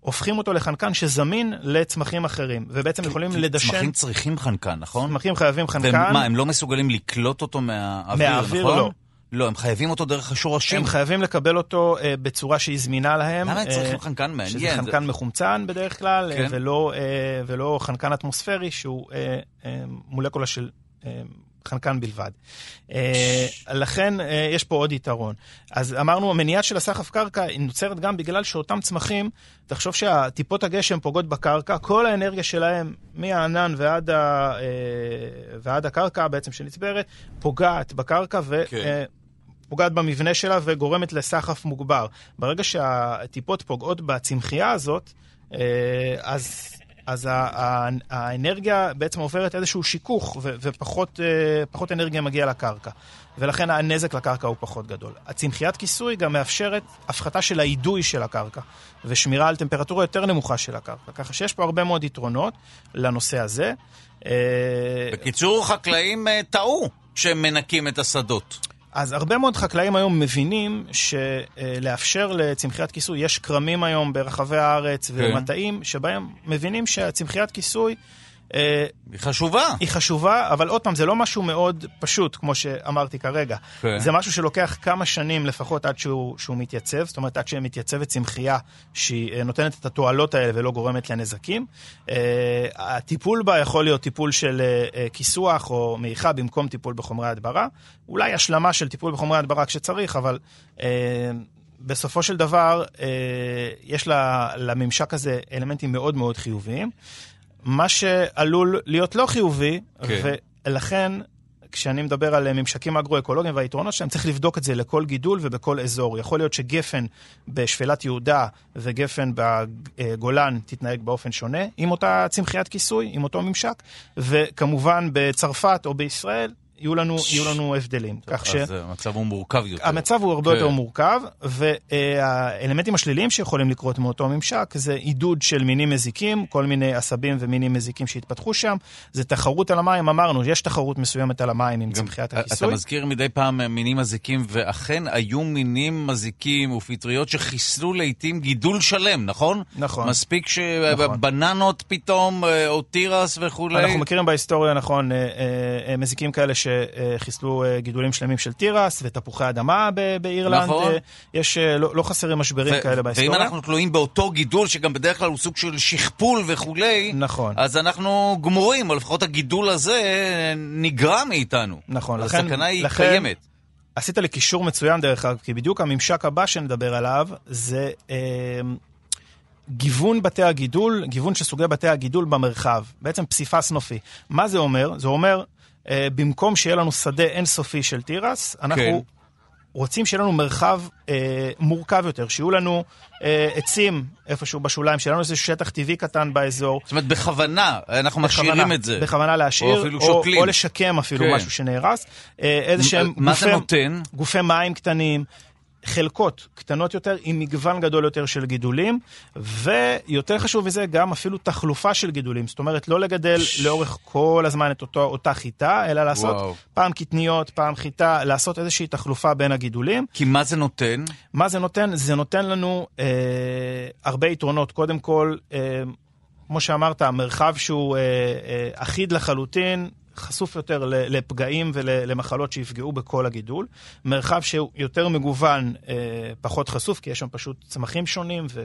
הופכים אותו לחנקן שזמין לצמחים אחרים, ובעצם יכולים לדשן... צמחים צריכים חנקן, נכון? צמחים חייבים חנקן. ומה, הם לא מסוגלים לקלוט אותו מהאוויר, מהאוויר נכון? לא. לא, הם חייבים אותו דרך השורשים. הם חייבים לקבל אותו אה, בצורה שהיא זמינה להם. למה הם צריכים אה, חנקן מעניין? שזה חנקן זה... מחומצן בדרך כלל, כן. ולא, אה, ולא חנקן אטמוספרי שהוא אה, אה, מולקולה של אה, חנקן בלבד. אה, לכן אה, יש פה עוד יתרון. אז אמרנו, המניעה של הסחף קרקע היא נוצרת גם בגלל שאותם צמחים, תחשוב שהטיפות הגשם פוגעות בקרקע, כל האנרגיה שלהם, מהענן ועד, ה, אה, ועד הקרקע בעצם שנצברת, פוגעת בקרקע, ו... כן. פוגעת במבנה שלה וגורמת לסחף מוגבר. ברגע שהטיפות פוגעות בצמחייה הזאת, אז אז האנרגיה בעצם עוברת איזשהו שיכוך, ופחות אה, אנרגיה מגיעה לקרקע. ולכן הנזק לקרקע הוא פחות גדול. הצמחיית כיסוי גם מאפשרת הפחתה של האידוי של הקרקע, ושמירה על טמפרטורה יותר נמוכה של הקרקע. ככה שיש פה הרבה מאוד יתרונות לנושא הזה. אה, בקיצור, חקלאים אה, טעו כשהם מנקים את השדות. אז הרבה מאוד חקלאים היום מבינים שלאפשר לצמחיית כיסוי, יש כרמים היום ברחבי הארץ כן. ומטעים, שבהם מבינים שהצמחיית כיסוי היא חשובה. היא חשובה, אבל עוד פעם, זה לא משהו מאוד פשוט, כמו שאמרתי כרגע. כן. זה משהו שלוקח כמה שנים לפחות עד שהוא, שהוא מתייצב, זאת אומרת, עד שמתייצבת צמחייה שהיא אה, נותנת את התועלות האלה ולא גורמת לנזקים. Uh, הטיפול בה יכול להיות טיפול של כיסוח או מעיכה במקום טיפול בחומרי הדברה. אולי השלמה של טיפול בחומרי הדברה כשצריך, אבל... בסופו של דבר, יש לממשק הזה אלמנטים מאוד מאוד חיוביים. מה שעלול להיות לא חיובי, כן. ולכן כשאני מדבר על ממשקים אגרו-אקולוגיים והיתרונות שלהם, צריך לבדוק את זה לכל גידול ובכל אזור. יכול להיות שגפן בשפלת יהודה וגפן בגולן תתנהג באופן שונה עם אותה צמחיית כיסוי, עם אותו ממשק, וכמובן בצרפת או בישראל יהיו לנו, יהיו לנו הבדלים. כך ש... אז המצב הוא מורכב יותר. המצב הוא הרבה כן. יותר מורכב, והאלמנטים השליליים שיכולים לקרות מאותו ממשק זה עידוד של מינים מזיקים, כל מיני עשבים ומינים מזיקים שהתפתחו שם, זה תחרות על המים, אמרנו, יש תחרות מסוימת על המים עם צמחיית הכיסוי. אתה מזכיר מדי פעם מינים מזיקים, ואכן היו מינים מזיקים ופטריות שחיסלו לעיתים גידול שלם, נכון? נכון. מספיק שבננות נכון. פתאום, אה, או תירס וכולי. אנחנו מכירים בהיסטוריה, נכון, אה, אה, מזיקים כאלה ש... שחיסלו גידולים שלמים של תירס ותפוחי אדמה באירלנד. נכון. יש, לא, לא חסרים משברים ו- כאלה בהיסטוריה. ואם אנחנו תלויים באותו גידול, שגם בדרך כלל הוא סוג של שכפול וכולי, נכון. אז אנחנו גמורים, או לפחות הגידול הזה נגרע מאיתנו. נכון. לכן, הסכנה היא לכן, קיימת. עשית לי קישור מצוין דרך אגב, כי בדיוק הממשק הבא שנדבר עליו זה אה, גיוון בתי הגידול, גיוון של סוגי בתי הגידול במרחב, בעצם פסיפס נופי. מה זה אומר? זה אומר, אה, במקום שיהיה לנו שדה אינסופי של תירס, אנחנו כן. רוצים שיהיה לנו מרחב אה, מורכב יותר, שיהיו לנו אה, עצים איפשהו בשוליים, שיהיה לנו איזה שטח טבעי קטן באזור. זאת אומרת, בכוונה, אנחנו משאירים את זה. בכוונה להשאיר, או, אפילו או, או לשקם אפילו כן. משהו שנהרס. אה, איזה שהם גופי, גופי מים קטנים, חלקות קטנות יותר עם מגוון גדול יותר של גידולים, ויותר חשוב מזה, גם אפילו תחלופה של גידולים. זאת אומרת, לא לגדל לאורך כל הזמן את אותו, אותה חיטה, אלא לעשות וואו. פעם קטניות, פעם חיטה, לעשות איזושהי תחלופה בין הגידולים. כי מה זה נותן? מה זה נותן? זה נותן לנו אה, הרבה יתרונות. קודם כל, אה, כמו שאמרת, מרחב שהוא אה, אה, אחיד לחלוטין, חשוף יותר לפגעים ולמחלות שיפגעו בכל הגידול. מרחב שהוא יותר מגוון, אה, פחות חשוף, כי יש שם פשוט צמחים שונים ו...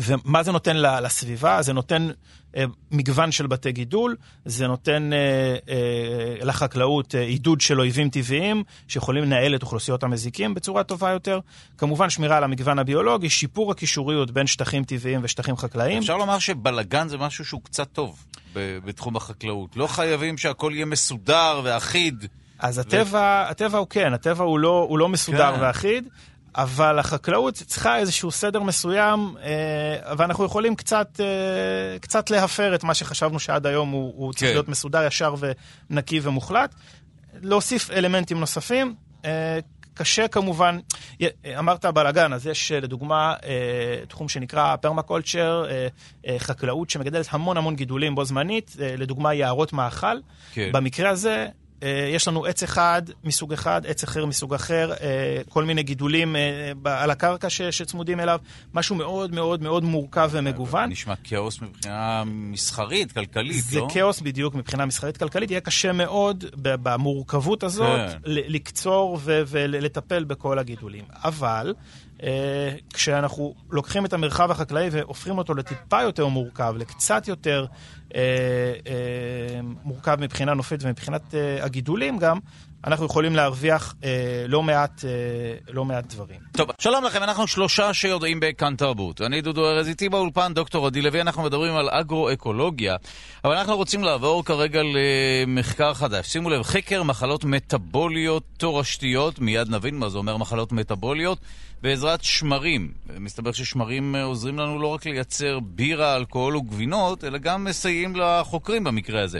ו ומה זה נותן לסביבה? זה נותן אה, מגוון של בתי גידול, זה נותן אה, אה, לחקלאות אה, עידוד של אויבים טבעיים שיכולים לנהל את אוכלוסיות המזיקים בצורה טובה יותר. כמובן שמירה על המגוון הביולוגי, שיפור הקישוריות בין שטחים טבעיים ושטחים חקלאיים. אפשר לומר שבלגן זה משהו שהוא קצת טוב בתחום החקלאות. לא חייבים שהכל יהיה מסודר ואחיד. אז הטבע, הטבע הוא כן, הטבע הוא לא, הוא לא מסודר כן. ואחיד, אבל החקלאות צריכה איזשהו סדר מסוים, אה, ואנחנו יכולים קצת, אה, קצת להפר את מה שחשבנו שעד היום הוא, הוא צריך כן. להיות מסודר, ישר ונקי ומוחלט. להוסיף אלמנטים נוספים. אה, קשה כמובן, אמרת בלאגן, אז יש לדוגמה תחום שנקרא פרמקולצ'ר, חקלאות שמגדלת המון המון גידולים בו זמנית, לדוגמה יערות מאכל. כן. במקרה הזה אה, יש לנו עץ אחד מסוג אחד, עץ אחר מסוג אחר, אה, כל מיני גידולים אה, על הקרקע שצמודים אליו, משהו מאוד מאוד מאוד מורכב ומגוון. נשמע כאוס מבחינה מסחרית, כלכלית, זה לא? זה כאוס בדיוק מבחינה מסחרית-כלכלית, יהיה קשה מאוד במורכבות הזאת כן. לקצור ולטפל בכל הגידולים. אבל... כשאנחנו לוקחים את המרחב החקלאי והופכים אותו לטיפה יותר מורכב, לקצת יותר אה, אה, מורכב מבחינה נופית ומבחינת אה, הגידולים גם, אנחנו יכולים להרוויח אה, לא, מעט, אה, לא מעט דברים. טוב, שלום לכם, אנחנו שלושה שיודעים בכאן תרבות. אני דודו ארז, איתי באולפן דוקטור עדי לוי, אנחנו מדברים על אגרו-אקולוגיה, אבל אנחנו רוצים לעבור כרגע למחקר חדש. שימו לב, חקר מחלות מטבוליות תורשתיות, מיד נבין מה זה אומר מחלות מטבוליות. בעזרת שמרים. מסתבר ששמרים אה, עוזרים לנו לא רק לייצר בירה, אלכוהול וגבינות, אלא גם מסייעים לחוקרים במקרה הזה.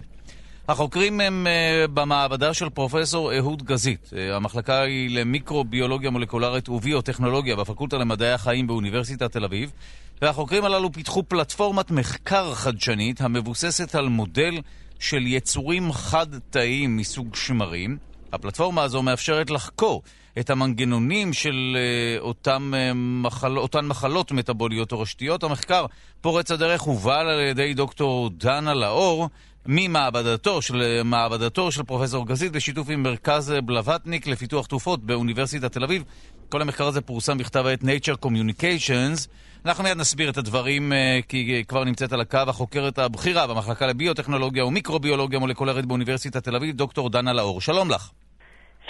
החוקרים הם uh, במעבדה של פרופסור אהוד גזית. Uh, המחלקה היא למיקרוביולוגיה מולקולרית וביוטכנולוגיה בפקולטה למדעי החיים באוניברסיטת תל אביב. והחוקרים הללו פיתחו פלטפורמת מחקר חדשנית המבוססת על מודל של יצורים חד-תאיים מסוג שמרים. הפלטפורמה הזו מאפשרת לחקור את המנגנונים של uh, אותם, מחל... אותן מחלות מטבוליות תורשתיות. המחקר פורץ הדרך הובל על ידי דוקטור דנה לאור ממעבדתו של, מעבדתו של פרופסור גזית בשיתוף עם מרכז בלווטניק לפיתוח תרופות באוניברסיטת תל אביב. כל המחקר הזה פורסם בכתב העת Nature Communications. אנחנו מיד נסביר את הדברים, uh, כי כבר נמצאת על הקו החוקרת הבכירה במחלקה לביוטכנולוגיה ומיקרוביולוגיה מולקולרית באוניברסיטת תל אביב, דוקטור דנה לאור. שלום לך.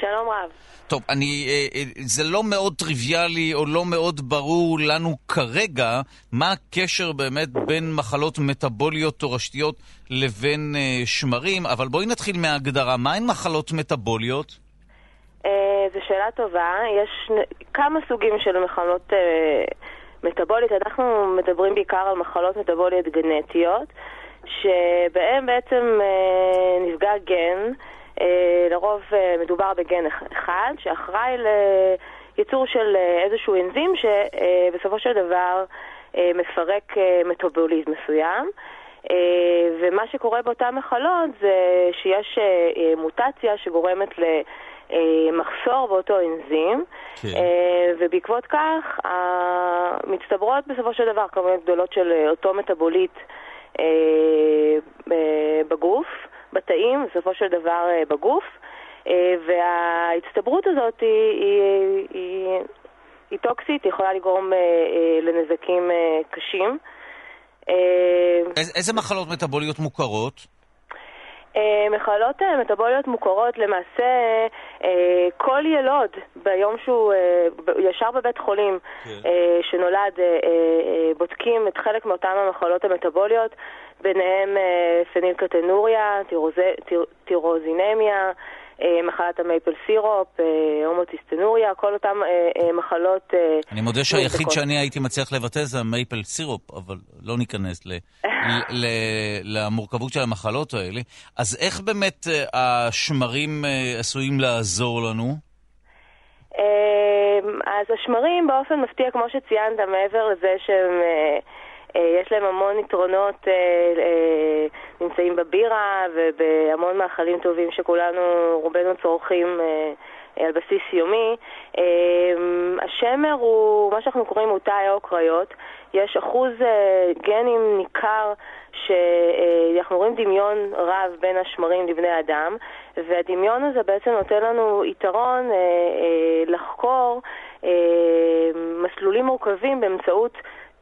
שלום רב. טוב, אני, אה, אה, זה לא מאוד טריוויאלי או לא מאוד ברור לנו כרגע מה הקשר באמת בין מחלות מטבוליות תורשתיות לבין אה, שמרים, אבל בואי נתחיל מההגדרה. מהן מחלות מטבוליות? זו שאלה טובה. יש כמה סוגים של מחלות מטבוליות. אנחנו מדברים בעיקר על מחלות מטבוליות גנטיות, שבהן בעצם נפגע גן. אה, לרוב אה, מדובר בגן אחד שאחראי לייצור של אה, איזשהו אנזים שבסופו של דבר מפרק מטאבוליזם מסוים. ומה שקורה באותן מחלות זה שיש מוטציה שגורמת למחסור באותו אנזים, כן. ובעקבות כך מצטברות בסופו של דבר כמויות גדולות של אותו מטאבוליט בגוף. בתאים, בסופו של דבר בגוף, וההצטברות הזאת היא, היא, היא, היא טוקסית, היא יכולה לגרום לנזקים קשים. איזה מחלות מטבוליות מוכרות? אה, מחלות אה, מטבוליות מוכרות למעשה אה, כל ילוד ביום שהוא ישר בבית חולים כן. שנולד בודקים את חלק מאותן המחלות המטבוליות ביניהם פנילקטונוריה, טירוזינמיה, מחלת ה maple syrup, אה, הומוציסטינוריה, כל אותן אה, מחלות... אני מודה שהיחיד שאני הייתי מצליח לבטא זה ה maple syrup, אבל לא ניכנס למורכבות של המחלות האלה. אז איך באמת השמרים עשויים לעזור לנו? אז השמרים באופן מפתיע, כמו שציינת, מעבר לזה שהם... אה, יש להם המון יתרונות, אה, אה, נמצאים בבירה ובהמון מאכלים טובים שכולנו, רובנו צורכים על בסיס יומי. השמר הוא, מה שאנחנו קוראים הוא תאי או קריות. יש אחוז גנים ניכר שאנחנו רואים דמיון רב בין השמרים לבני אדם, והדמיון הזה בעצם נותן לנו יתרון לחקור מסלולים מורכבים באמצעות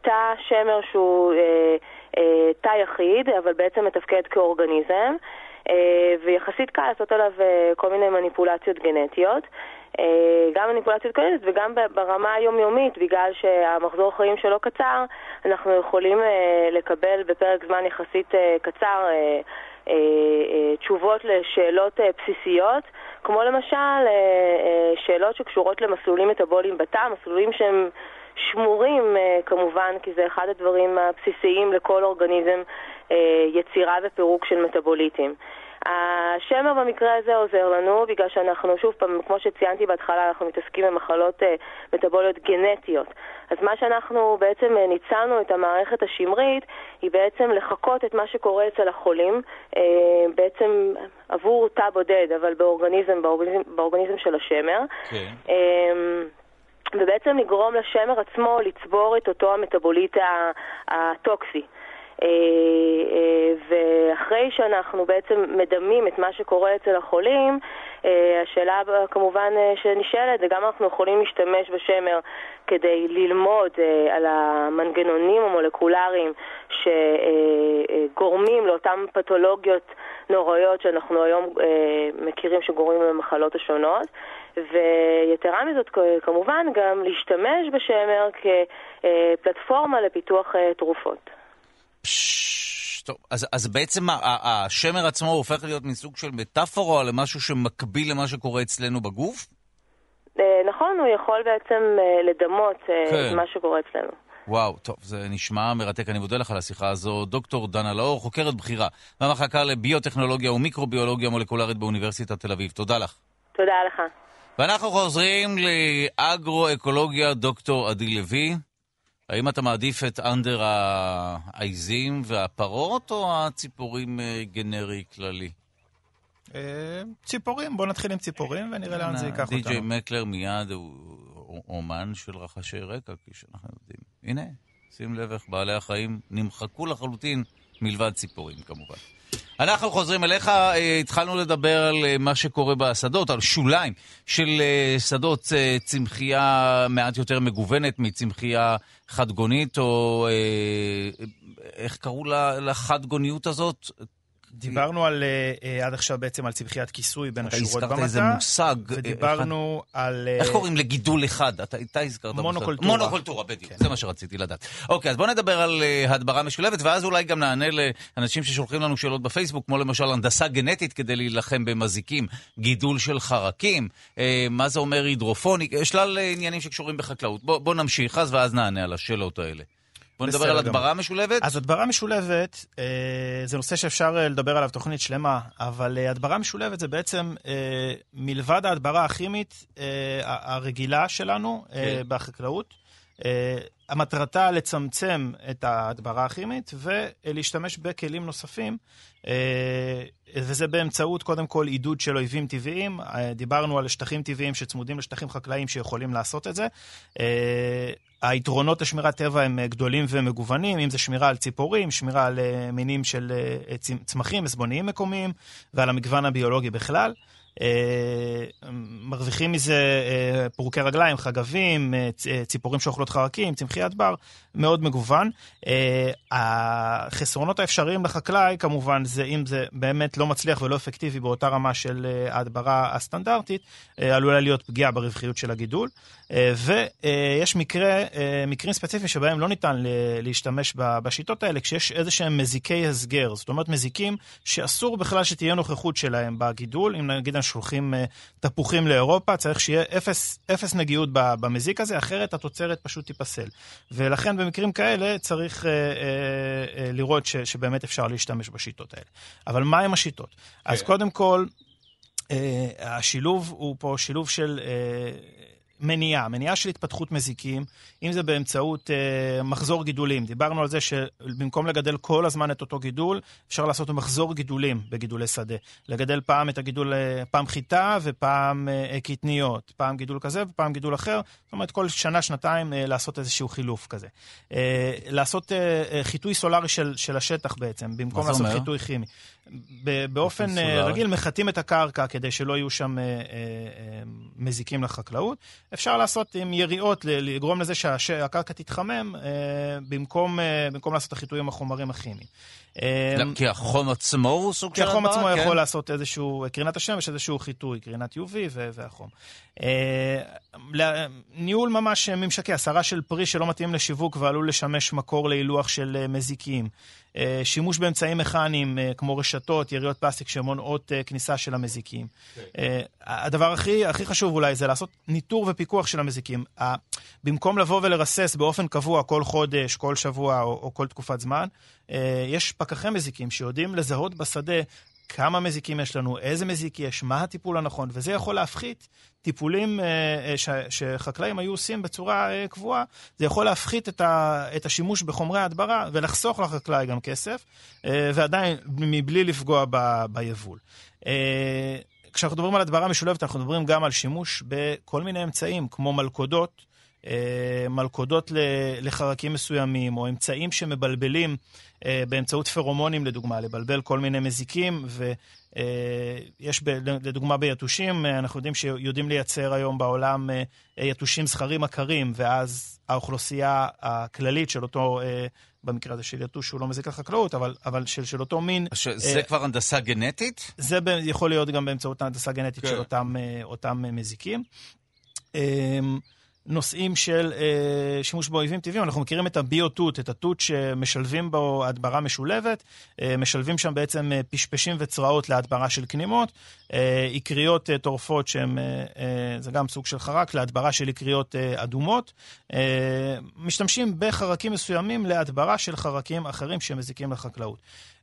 תא שמר שהוא אה, אה, תא יחיד, אבל בעצם מתפקד כאורגניזם, אה, ויחסית קל לעשות עליו אה, כל מיני מניפולציות גנטיות. אה, גם מניפולציות גנטיות וגם ברמה היומיומית, בגלל שהמחזור החיים שלו קצר, אנחנו יכולים אה, לקבל בפרק זמן יחסית אה, קצר אה, אה, אה, תשובות לשאלות אה, בסיסיות, כמו למשל אה, אה, שאלות שקשורות למסלולים מטאבוליים בתא, מסלולים שהם שמורים אה, כמובן, כי זה אחד הדברים הבסיסיים לכל אורגניזם, אה, יצירה ופירוק של מטאבוליטים. השמר במקרה הזה עוזר לנו בגלל שאנחנו, שוב פעם, כמו שציינתי בהתחלה, אנחנו מתעסקים במחלות אה, מטאבוליות גנטיות. אז מה שאנחנו בעצם ניצלנו את המערכת השמרית היא בעצם לחקות את מה שקורה אצל החולים, בעצם עבור תא בודד, אבל באורגניזם, באורגניזם, באורגניזם של השמר. כן. אה, ובעצם לגרום לשמר עצמו לצבור את אותו המטאבוליט הטוקסי. אה, אה, ואחרי שאנחנו בעצם מדמים את מה שקורה אצל החולים, אה, השאלה כמובן שנשאלת זה גם אנחנו יכולים להשתמש בשמר כדי ללמוד על המנגנונים המולקולריים שגורמים לאותן פתולוגיות נוראיות שאנחנו היום מכירים שגורמים למחלות השונות. ויתרה מזאת, כמובן, גם להשתמש בשמר כפלטפורמה לפיתוח אה, תרופות. טוב, אז, אז בעצם השמר עצמו הופך להיות מסוג של מטאפורה למשהו שמקביל למה שקורה אצלנו בגוף? אה, נכון, הוא יכול בעצם אה, לדמות כן. מה שקורה אצלנו. וואו, טוב, זה נשמע מרתק. אני מודה לך על השיחה הזו. דוקטור דנה לאור, חוקרת בכירה במחלקה לביוטכנולוגיה ומיקרוביולוגיה מולקולרית באוניברסיטת תל אביב. תודה לך. תודה לך. ואנחנו חוזרים לאגרו-אקולוגיה, דוקטור עדי לוי. האם אתה מעדיף את אנדר העיזים והפרות או הציפורים אה, גנרי כללי? אה, ציפורים, בוא נתחיל עם ציפורים ונראה לאן זה ייקח אותנו. די.ג'יי מקלר מיד הוא אומן של רחשי רקע, כפי שאנחנו יודעים. הנה, שים לב איך בעלי החיים נמחקו לחלוטין מלבד ציפורים כמובן. אנחנו חוזרים אליך, אה, התחלנו לדבר על אה, מה שקורה בשדות, על שוליים של אה, שדות צמחייה מעט יותר מגוונת מצמחייה חדגונית, או איך קראו לחדגוניות הזאת? דיברנו על, uh, עד עכשיו בעצם על צמחיית כיסוי בין השורות במטה. אתה הזכרת איזה מושג. ודיברנו אחד... על... איך קוראים לגידול אחד? אתה, אתה הזכרת מונוקולטורה. מונוקולטורה, בדיוק. כן. זה מה שרציתי לדעת. אוקיי, אז בואו נדבר על הדברה משולבת, ואז אולי גם נענה לאנשים ששולחים לנו שאלות בפייסבוק, כמו למשל הנדסה גנטית כדי להילחם במזיקים, גידול של חרקים, מה זה אומר הידרופוניק, שלל עניינים שקשורים בחקלאות. בואו בוא נמשיך אז, ואז נענה על השאלות האלה. בוא נדבר על הדברה משולבת. אז הדברה משולבת, אה, זה נושא שאפשר אה, לדבר עליו תוכנית שלמה, אבל אה, הדברה משולבת זה בעצם מלבד ההדברה הכימית הרגילה שלנו כן. בחקלאות, המטרתה לצמצם את ההדברה הכימית ולהשתמש בכלים נוספים, וזה באמצעות קודם כל עידוד של אויבים טבעיים. דיברנו על שטחים טבעיים שצמודים לשטחים חקלאיים שיכולים לעשות את זה. היתרונות לשמירת טבע הם גדולים ומגוונים, אם זה שמירה על ציפורים, שמירה על מינים של צמחים עזבוניים מקומיים ועל המגוון הביולוגי בכלל. אה, מרוויחים מזה אה, פורקי רגליים, חגבים, אה, ציפורים שאוכלות חרקים, צמחיית בר, מאוד מגוון. החסרונות האפשריים לחקלאי, כמובן, זה אם זה באמת לא מצליח ולא אפקטיבי באותה רמה של ההדברה הסטנדרטית, עלולה להיות פגיעה ברווחיות של הגידול. ויש מקרה, מקרים ספציפיים שבהם לא ניתן להשתמש בשיטות האלה, כשיש איזה שהם מזיקי הסגר, זאת אומרת מזיקים שאסור בכלל שתהיה נוכחות שלהם בגידול, אם נגיד שולחים אה, תפוחים לאירופה, צריך שיהיה אפס, אפס נגיעות במזיק הזה, אחרת התוצרת פשוט תיפסל. ולכן במקרים כאלה צריך אה, אה, אה, לראות ש, שבאמת אפשר להשתמש בשיטות האלה. אבל מה עם השיטות? כן. אז קודם כל, אה, השילוב הוא פה שילוב של... אה, מניעה, מניעה של התפתחות מזיקים, אם זה באמצעות אה, מחזור גידולים. דיברנו על זה שבמקום לגדל כל הזמן את אותו גידול, אפשר לעשות מחזור גידולים בגידולי שדה. לגדל פעם את הגידול, אה, פעם חיטה ופעם אה, קטניות, פעם גידול כזה ופעם גידול אחר. זאת אומרת, כל שנה, שנתיים אה, לעשות איזשהו חילוף כזה. אה, לעשות אה, אה, חיטוי סולארי של, של השטח בעצם, במקום לעשות אומר? חיטוי כימי. באופן אה, רגיל מחטאים את הקרקע כדי שלא יהיו שם אה, אה, מזיקים לחקלאות. אפשר לעשות עם יריעות, לגרום לזה שהקרקע תתחמם במקום, במקום לעשות את החיטוי עם החומרים הכימיים. כי החום עצמו הוא סוג של הדברה? כי החום עצמו כן. יכול לעשות איזשהו, קרינת השמש, איזשהו חיטוי, קרינת UV והחום. ניהול ממש ממשקי, הסרה של פרי שלא מתאים לשיווק ועלול לשמש מקור להילוח של מזיקים. אה, שימוש באמצעים מכניים אה, כמו רשתות, יריות פלסטיק שמונעות אה, כניסה של המזיקים. Okay. כן. הדבר הכי, הכי חשוב אולי זה לעשות ניטור ופיקוח של המזיקים. במקום לבוא ולרסס באופן קבוע כל חודש, כל שבוע או, או כל תקופת זמן, יש פקחי מזיקים שיודעים לזהות בשדה כמה מזיקים יש לנו, איזה מזיק יש, מה הטיפול הנכון, וזה יכול להפחית טיפולים אה, אה, ש, שחקלאים היו עושים בצורה אה, קבועה, זה יכול להפחית את, ה, את השימוש בחומרי ההדברה ולחסוך לחקלאי גם כסף, ועדיין מבלי לפגוע ב, ביבול. כשאנחנו מדברים על הדברה משולבת, אנחנו מדברים גם על שימוש בכל מיני אמצעים, כמו מלכודות, מלכודות לחרקים מסוימים, או אמצעים שמבלבלים אה, באמצעות פרומונים לדוגמה, לבלבל כל מיני מזיקים, ויש ב, לדוגמה ביתושים, אה, אנחנו יודעים שיודעים לייצר היום בעולם אה, יתושים זכרים עקרים, ואז האוכלוסייה הכללית של אותו... במקרה הזה של יתוש שהוא לא מזיק לחקלאות, אבל, אבל של, של אותו מין. זה אה, כבר הנדסה גנטית? זה ב, יכול להיות גם באמצעות הנדסה גנטית כן. של אותם, אותם מזיקים. אה, נושאים של אה, שימוש באויבים טבעיים. אנחנו מכירים את הביו-תות, את התות שמשלבים בו הדברה משולבת. אה, משלבים שם בעצם אה, פשפשים וצרעות להדברה של כנימות. אה, אקריות אה, טורפות שהן, אה, אה, זה גם סוג של חרק, להדברה של אקריות אה, אדומות. אה, משתמשים בחרקים מסוימים להדברה של חרקים אחרים שמזיקים לחקלאות.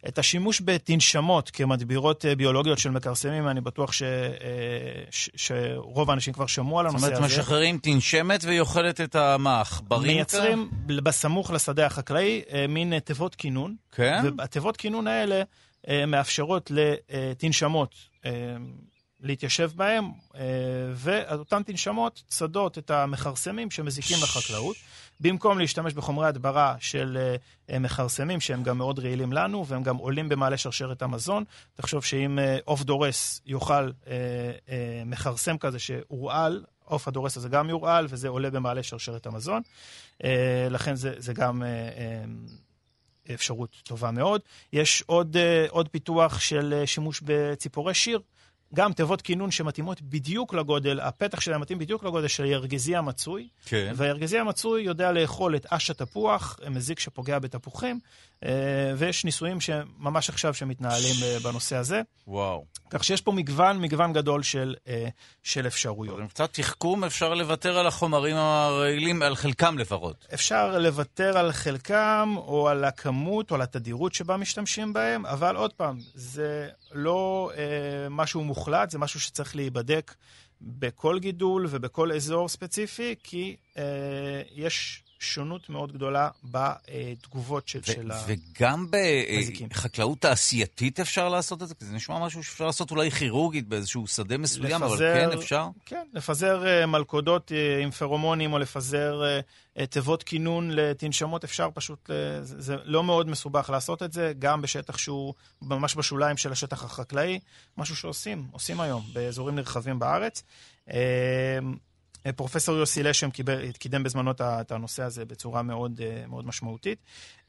את השימוש בתנשמות כמדבירות אה, ביולוגיות של מכרסמים, אני בטוח ש, אה, ש, שרוב האנשים כבר שמעו על הנושא הזה. זאת אומרת, משחררים תנשמת והיא אוכלת את המעכברים? מייצרים כאן? בסמוך לשדה החקלאי אה, מין תיבות כינון. כן? והתיבות כינון האלה מאפשרות לתנשמות להתיישב בהם, ואותן תנשמות צדות את המכרסמים שמזיקים לחקלאות. במקום להשתמש בחומרי הדברה של uh, מכרסמים, שהם גם מאוד רעילים לנו, והם גם עולים במעלה שרשרת המזון. תחשוב שאם uh, עוף דורס יאכל uh, uh, מכרסם כזה שהורעל, עוף הדורס הזה גם יורעל, וזה עולה במעלה שרשרת המזון. Uh, לכן זה, זה גם... Uh, uh, אפשרות טובה מאוד. יש עוד, uh, עוד פיתוח של uh, שימוש בציפורי שיר, גם תיבות כינון שמתאימות בדיוק לגודל, הפתח שלהם מתאים בדיוק לגודל של הירגזי המצוי. כן. והירגזי המצוי יודע לאכול את אש התפוח, מזיק שפוגע בתפוחים, אה, ויש ניסויים שממש עכשיו שמתנהלים אה, בנושא הזה. וואו. כך שיש פה מגוון, מגוון גדול של, אה, של אפשרויות. עם קצת תחכום אפשר לוותר על החומרים הרעילים, על חלקם לפחות. אפשר לוותר על חלקם, או על הכמות, או על התדירות שבה משתמשים בהם, אבל עוד פעם, זה לא אה, משהו מוחלט, זה משהו שצריך להיבדק בכל גידול ובכל אזור ספציפי, כי אה, יש שונות מאוד גדולה בתגובות של, של וגם בחקלאות תעשייתית אפשר לעשות את זה? זה נשמע משהו שאפשר לעשות אולי כירורגית באיזשהו שדה מסוים, לפזר, אבל כן אפשר? כן, לפזר אה, מלכודות אה, עם פרומונים או לפזר אה, תיבות כינון לתנשמות, אפשר פשוט, זה לא מאוד מסובך לעשות את זה, גם בשטח שהוא ממש בשוליים של השטח החקלאי, משהו שעושים, עושים היום באזורים נרחבים בארץ. פרופסור יוסי לשם קידם בזמנו את הנושא הזה בצורה מאוד, אה, מאוד משמעותית.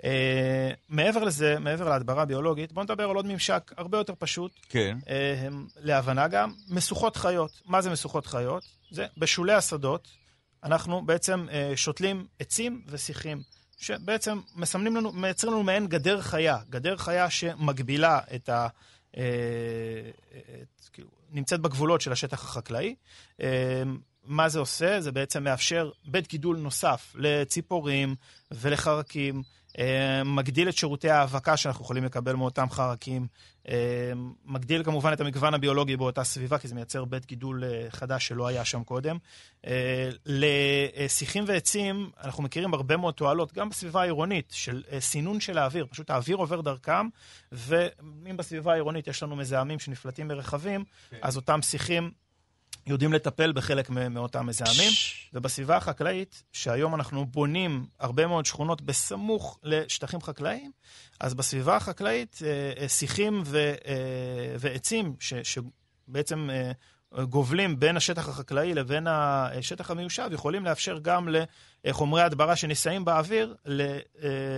אה, מעבר לזה, מעבר להדברה ביולוגית, בואו נדבר על עוד ממשק הרבה יותר פשוט. כן. אה, להבנה גם, משוכות חיות. מה זה משוכות חיות? זה בשולי השדות, אנחנו בעצם שותלים עצים ושיחים. שבעצם מסמנים לנו, מייצרים לנו מעין גדר חיה, גדר חיה שמגבילה את ה... את, כאילו, נמצאת בגבולות של השטח החקלאי. מה זה עושה? זה בעצם מאפשר בית גידול נוסף לציפורים ולחרקים, אה, מגדיל את שירותי ההאבקה שאנחנו יכולים לקבל מאותם חרקים, אה, מגדיל כמובן את המגוון הביולוגי באותה סביבה, כי זה מייצר בית גידול אה, חדש שלא היה שם קודם. לשיחים ועצים, אנחנו מכירים הרבה מאוד תועלות, גם בסביבה העירונית, של סינון של האוויר, פשוט האוויר עובר דרכם, ואם בסביבה העירונית יש לנו מזהמים שנפלטים מרכבים, כן. אז אותם שיחים יודעים לטפל בחלק מאותם מזהמים. ובסביבה החקלאית, שהיום אנחנו בונים הרבה מאוד שכונות בסמוך לשטחים חקלאיים, אז בסביבה החקלאית אה, אה, שיחים ו, אה, ועצים ש, שבעצם גובלים בין השטח החקלאי לבין השטח המיושב, יכולים לאפשר גם לחומרי הדברה שנישאים באוויר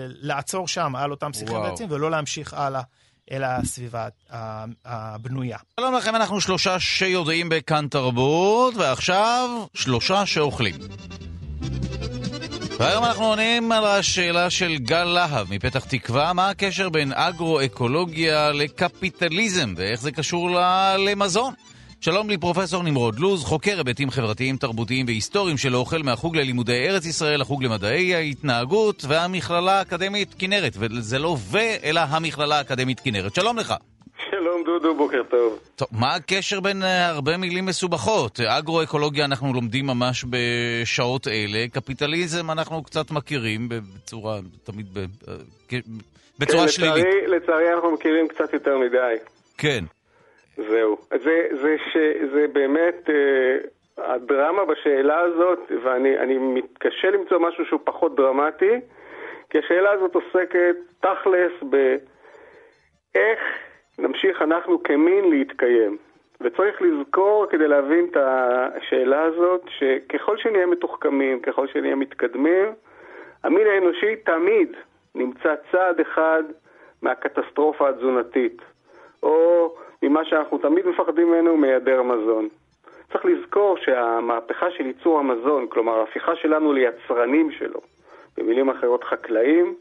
לעצור שם על אותם שיחים ועצים ולא להמשיך הלאה. אל הסביבה הבנויה. שלום לכם, אנחנו שלושה שיודעים בכאן תרבות, ועכשיו שלושה שאוכלים. והיום אנחנו עונים על השאלה של גל להב מפתח תקווה, מה הקשר בין אגרו-אקולוגיה לקפיטליזם, ואיך זה קשור למזון? שלום לי פרופסור נמרוד לוז, חוקר היבטים חברתיים, תרבותיים והיסטוריים של האוכל מהחוג ללימודי ארץ ישראל, החוג למדעי ההתנהגות והמכללה האקדמית כנרת. וזה לא ו, אלא המכללה האקדמית כנרת. שלום לך. שלום דודו, בוקר טוב. טוב, מה הקשר בין uh, הרבה מילים מסובכות? אגרו-אקולוגיה אנחנו לומדים ממש בשעות אלה, קפיטליזם אנחנו קצת מכירים בצורה, תמיד ב, uh, בצורה כן, שלילית. לצערי, לצערי אנחנו מכירים קצת יותר מדי. כן. זהו. זה, זה, ש, זה באמת אה, הדרמה בשאלה הזאת, ואני מתקשה למצוא משהו שהוא פחות דרמטי, כי השאלה הזאת עוסקת תכלס באיך נמשיך אנחנו כמין להתקיים. וצריך לזכור כדי להבין את השאלה הזאת, שככל שנהיה מתוחכמים, ככל שנהיה מתקדמים, המין האנושי תמיד נמצא צעד אחד מהקטסטרופה התזונתית. או ממה שאנחנו תמיד מפחדים ממנו, מהיעדר מזון. צריך לזכור שהמהפכה של ייצור המזון, כלומר ההפיכה שלנו ליצרנים שלו, במילים אחרות חקלאים,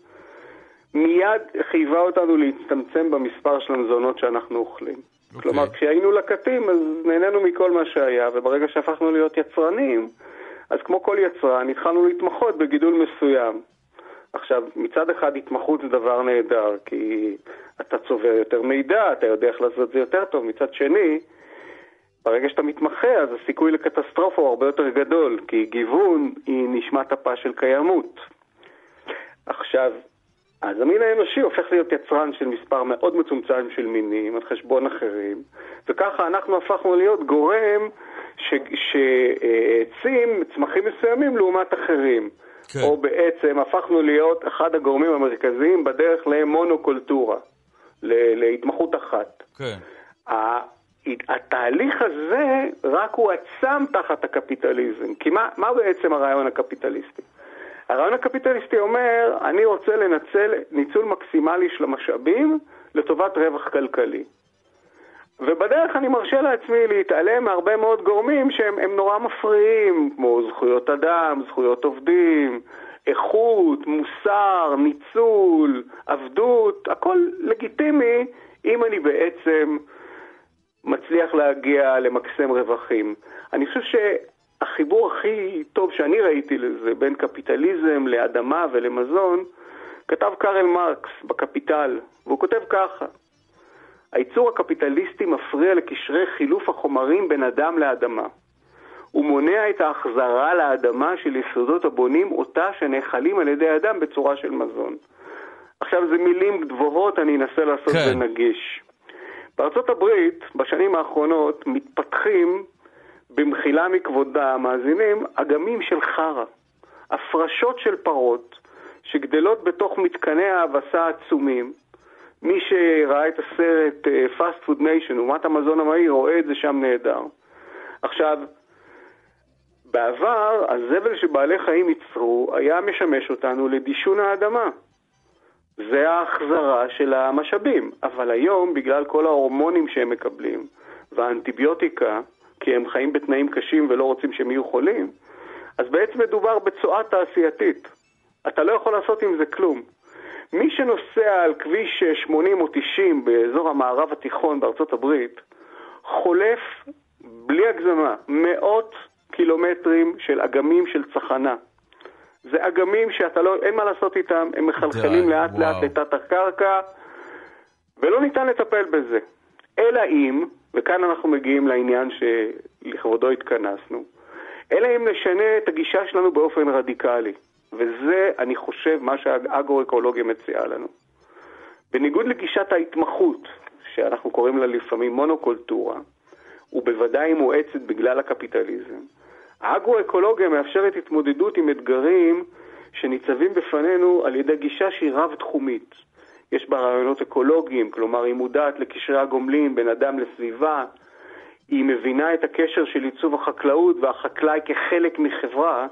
מיד חייבה אותנו להצטמצם במספר של המזונות שאנחנו אוכלים. Okay. אוקיי. כלומר, כשהיינו לקטים, אז נהנינו מכל מה שהיה, וברגע שהפכנו להיות יצרנים, אז כמו כל יצרן, התחלנו להתמחות בגידול מסוים. עכשיו, מצד אחד התמחות זה דבר נהדר, כי אתה צובר יותר מידע, אתה יודע איך לעשות את זה יותר טוב. מצד שני, ברגע שאתה מתמחה, אז הסיכוי לקטסטרופה הוא הרבה יותר גדול, כי גיוון היא נשמת אפה של קיימות. עכשיו, אז המין האנושי הופך להיות יצרן של מספר מאוד מצומצם של מינים על חשבון אחרים, וככה אנחנו הפכנו להיות גורם שהעצים צמחים מסוימים לעומת אחרים. כן. או בעצם הפכנו להיות אחד הגורמים המרכזיים בדרך למונוקולטורה. להתמחות אחת. כן. התהליך הזה רק הועצם תחת הקפיטליזם. כי מה, מה בעצם הרעיון הקפיטליסטי? הרעיון הקפיטליסטי אומר, אני רוצה לנצל ניצול מקסימלי של המשאבים לטובת רווח כלכלי. ובדרך אני מרשה לעצמי להתעלם מהרבה מאוד גורמים שהם נורא מפריעים, כמו זכויות אדם, זכויות עובדים, איכות, מוסר, ניצול, עבדות, הכל לגיטימי אם אני בעצם מצליח להגיע למקסם רווחים. אני חושב שהחיבור הכי טוב שאני ראיתי לזה בין קפיטליזם לאדמה ולמזון, כתב קארל מרקס בקפיטל, והוא כותב ככה: הייצור הקפיטליסטי מפריע לקשרי חילוף החומרים בין אדם לאדמה. הוא מונע את ההחזרה לאדמה של יסודות הבונים אותה שנאכלים על ידי אדם בצורה של מזון. עכשיו זה מילים גבוהות, אני אנסה לעשות כן. זה נגיש. בארצות הברית, בשנים האחרונות, מתפתחים, במחילה מכבוד המאזינים, אגמים של חרא. הפרשות של פרות שגדלות בתוך מתקני ההאבסה העצומים. מי שראה את הסרט אה, Fast Food Nation, אומת המזון המהיר, רואה את זה שם נהדר. עכשיו, בעבר הזבל שבעלי חיים ייצרו היה משמש אותנו לדישון האדמה. זה ההחזרה של המשאבים. אבל היום, בגלל כל ההורמונים שהם מקבלים, והאנטיביוטיקה, כי הם חיים בתנאים קשים ולא רוצים שהם יהיו חולים, אז בעצם מדובר בצואה תעשייתית. אתה לא יכול לעשות עם זה כלום. מי שנוסע על כביש 80 או 90 באזור המערב התיכון בארצות הברית, חולף, בלי הגזמה, מאות קילומטרים של אגמים של צחנה. זה אגמים שאתה לא, אין מה לעשות איתם, הם מחלחלים לאט וואו. לאט לתת הקרקע, ולא ניתן לטפל בזה. אלא אם, וכאן אנחנו מגיעים לעניין שלכבודו התכנסנו, אלא אם נשנה את הגישה שלנו באופן רדיקלי. וזה, אני חושב, מה שהאגרו-אקולוגיה מציעה לנו. בניגוד לגישת ההתמחות, שאנחנו קוראים לה לפעמים מונוקולטורה, ובוודאי מואצת בגלל הקפיטליזם, האגרו-אקולוגיה מאפשרת התמודדות עם אתגרים שניצבים בפנינו על ידי גישה שהיא רב-תחומית. יש בה רעיונות אקולוגיים, כלומר היא מודעת לקשרי הגומלין בין אדם לסביבה, היא מבינה את הקשר של עיצוב החקלאות והחקלאי כחלק מחברה,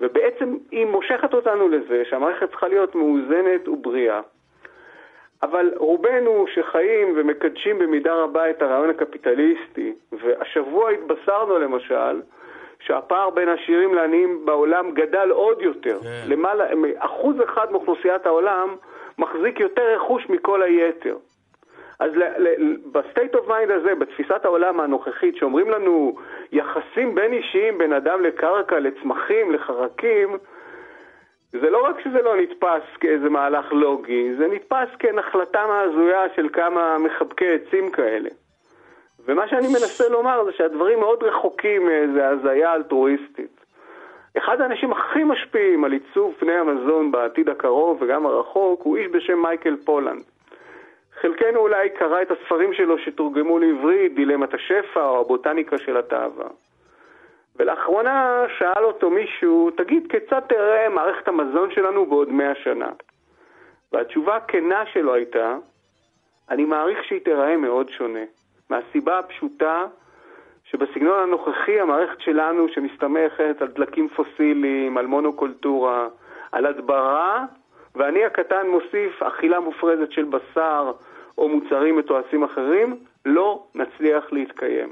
ובעצם היא מושכת אותנו לזה שהמערכת צריכה להיות מאוזנת ובריאה. אבל רובנו שחיים ומקדשים במידה רבה את הרעיון הקפיטליסטי, והשבוע התבשרנו למשל שהפער בין עשירים לעניים בעולם גדל עוד יותר. כן. למעלה, אחוז אחד מאוכלוסיית העולם מחזיק יותר רכוש מכל היתר. אז ב state of mind הזה, בתפיסת העולם הנוכחית, שאומרים לנו יחסים בין אישיים, בין אדם לקרקע, לצמחים, לחרקים, זה לא רק שזה לא נתפס כאיזה מהלך לוגי, זה נתפס כנחלתם ההזויה של כמה מחבקי עצים כאלה. ומה שאני מנסה לומר זה שהדברים מאוד רחוקים מאיזה הזיה אלטרואיסטית. אחד האנשים הכי משפיעים על עיצוב פני המזון בעתיד הקרוב וגם הרחוק הוא איש בשם מייקל פולנד. חלקנו אולי קרא את הספרים שלו שתורגמו לעברית, דילמת השפע או הבוטניקה של התאווה. ולאחרונה שאל אותו מישהו, תגיד, כיצד תראה מערכת המזון שלנו בעוד מאה שנה? והתשובה הכנה שלו הייתה, אני מעריך שהיא תיראה מאוד שונה. מהסיבה הפשוטה שבסגנון הנוכחי המערכת שלנו שמסתמכת על דלקים פוסיליים, על מונוקולטורה, על הדברה, ואני הקטן מוסיף אכילה מופרזת של בשר או מוצרים מתועשים אחרים, לא נצליח להתקיים.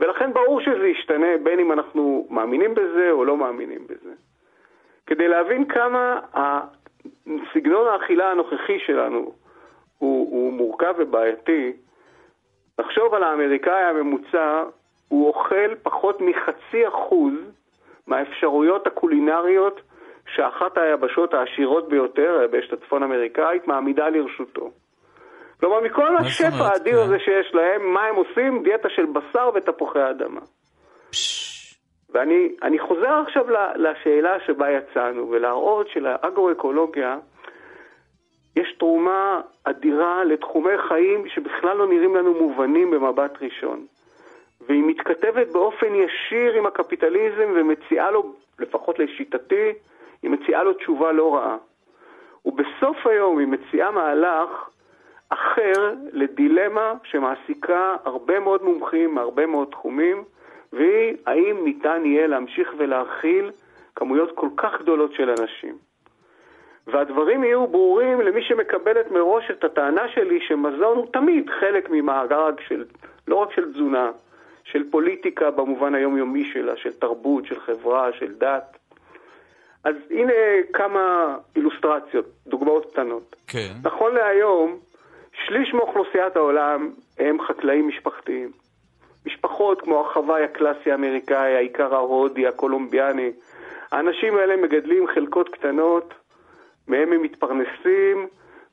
ולכן ברור שזה ישתנה בין אם אנחנו מאמינים בזה או לא מאמינים בזה. כדי להבין כמה סגנון האכילה הנוכחי שלנו הוא, הוא מורכב ובעייתי, לחשוב על האמריקאי הממוצע, הוא אוכל פחות מחצי אחוז מהאפשרויות הקולינריות שאחת היבשות העשירות ביותר, היבשת הצפון אמריקאית, מעמידה לרשותו. כלומר, מכל השפע האדיר כן. הזה שיש להם, מה הם עושים? דיאטה של בשר ותפוחי אדמה. ואני חוזר עכשיו לשאלה שבה יצאנו, ולהראות שלאגרו-אקולוגיה יש תרומה אדירה לתחומי חיים שבכלל לא נראים לנו מובנים במבט ראשון. והיא מתכתבת באופן ישיר עם הקפיטליזם ומציעה לו, לפחות לשיטתי, היא מציעה לו תשובה לא רעה. ובסוף היום היא מציעה מהלך אחר לדילמה שמעסיקה הרבה מאוד מומחים מהרבה מאוד תחומים, והיא האם ניתן יהיה להמשיך ולהכיל כמויות כל כך גדולות של אנשים. והדברים יהיו ברורים למי שמקבלת מראש את הטענה שלי שמזון הוא תמיד חלק ממאגר של, לא רק של תזונה, של פוליטיקה במובן היומיומי שלה, של תרבות, של חברה, של דת. אז הנה כמה אילוסטרציות, דוגמאות קטנות. כן. נכון להיום, שליש מאוכלוסיית העולם הם חקלאים משפחתיים. משפחות כמו החוואי הקלאסי האמריקאי, העיקר ההודי, הקולומביאני. האנשים האלה מגדלים חלקות קטנות, מהם הם מתפרנסים,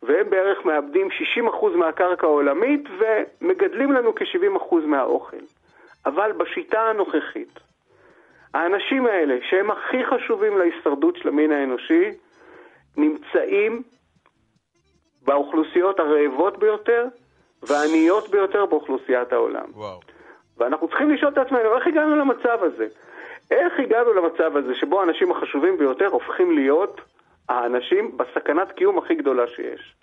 והם בערך מאבדים 60% מהקרקע העולמית ומגדלים לנו כ-70% מהאוכל. אבל בשיטה הנוכחית, האנשים האלה, שהם הכי חשובים להישרדות של המין האנושי, נמצאים באוכלוסיות הרעבות ביותר והעניות ביותר באוכלוסיית העולם. וואו. ואנחנו צריכים לשאול את עצמנו, איך הגענו למצב הזה? איך הגענו למצב הזה שבו האנשים החשובים ביותר הופכים להיות האנשים בסכנת קיום הכי גדולה שיש?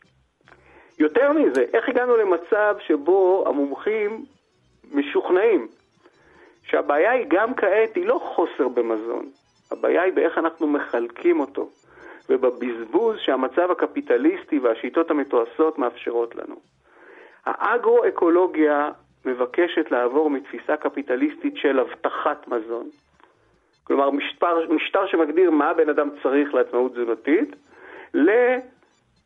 יותר מזה, איך הגענו למצב שבו המומחים משוכנעים שהבעיה היא גם כעת, היא לא חוסר במזון, הבעיה היא באיך אנחנו מחלקים אותו, ובבזבוז שהמצב הקפיטליסטי והשיטות המתועשות מאפשרות לנו. האגרו-אקולוגיה מבקשת לעבור מתפיסה קפיטליסטית של הבטחת מזון, כלומר משטר, משטר שמגדיר מה הבן אדם צריך לעצמאות תזונתית,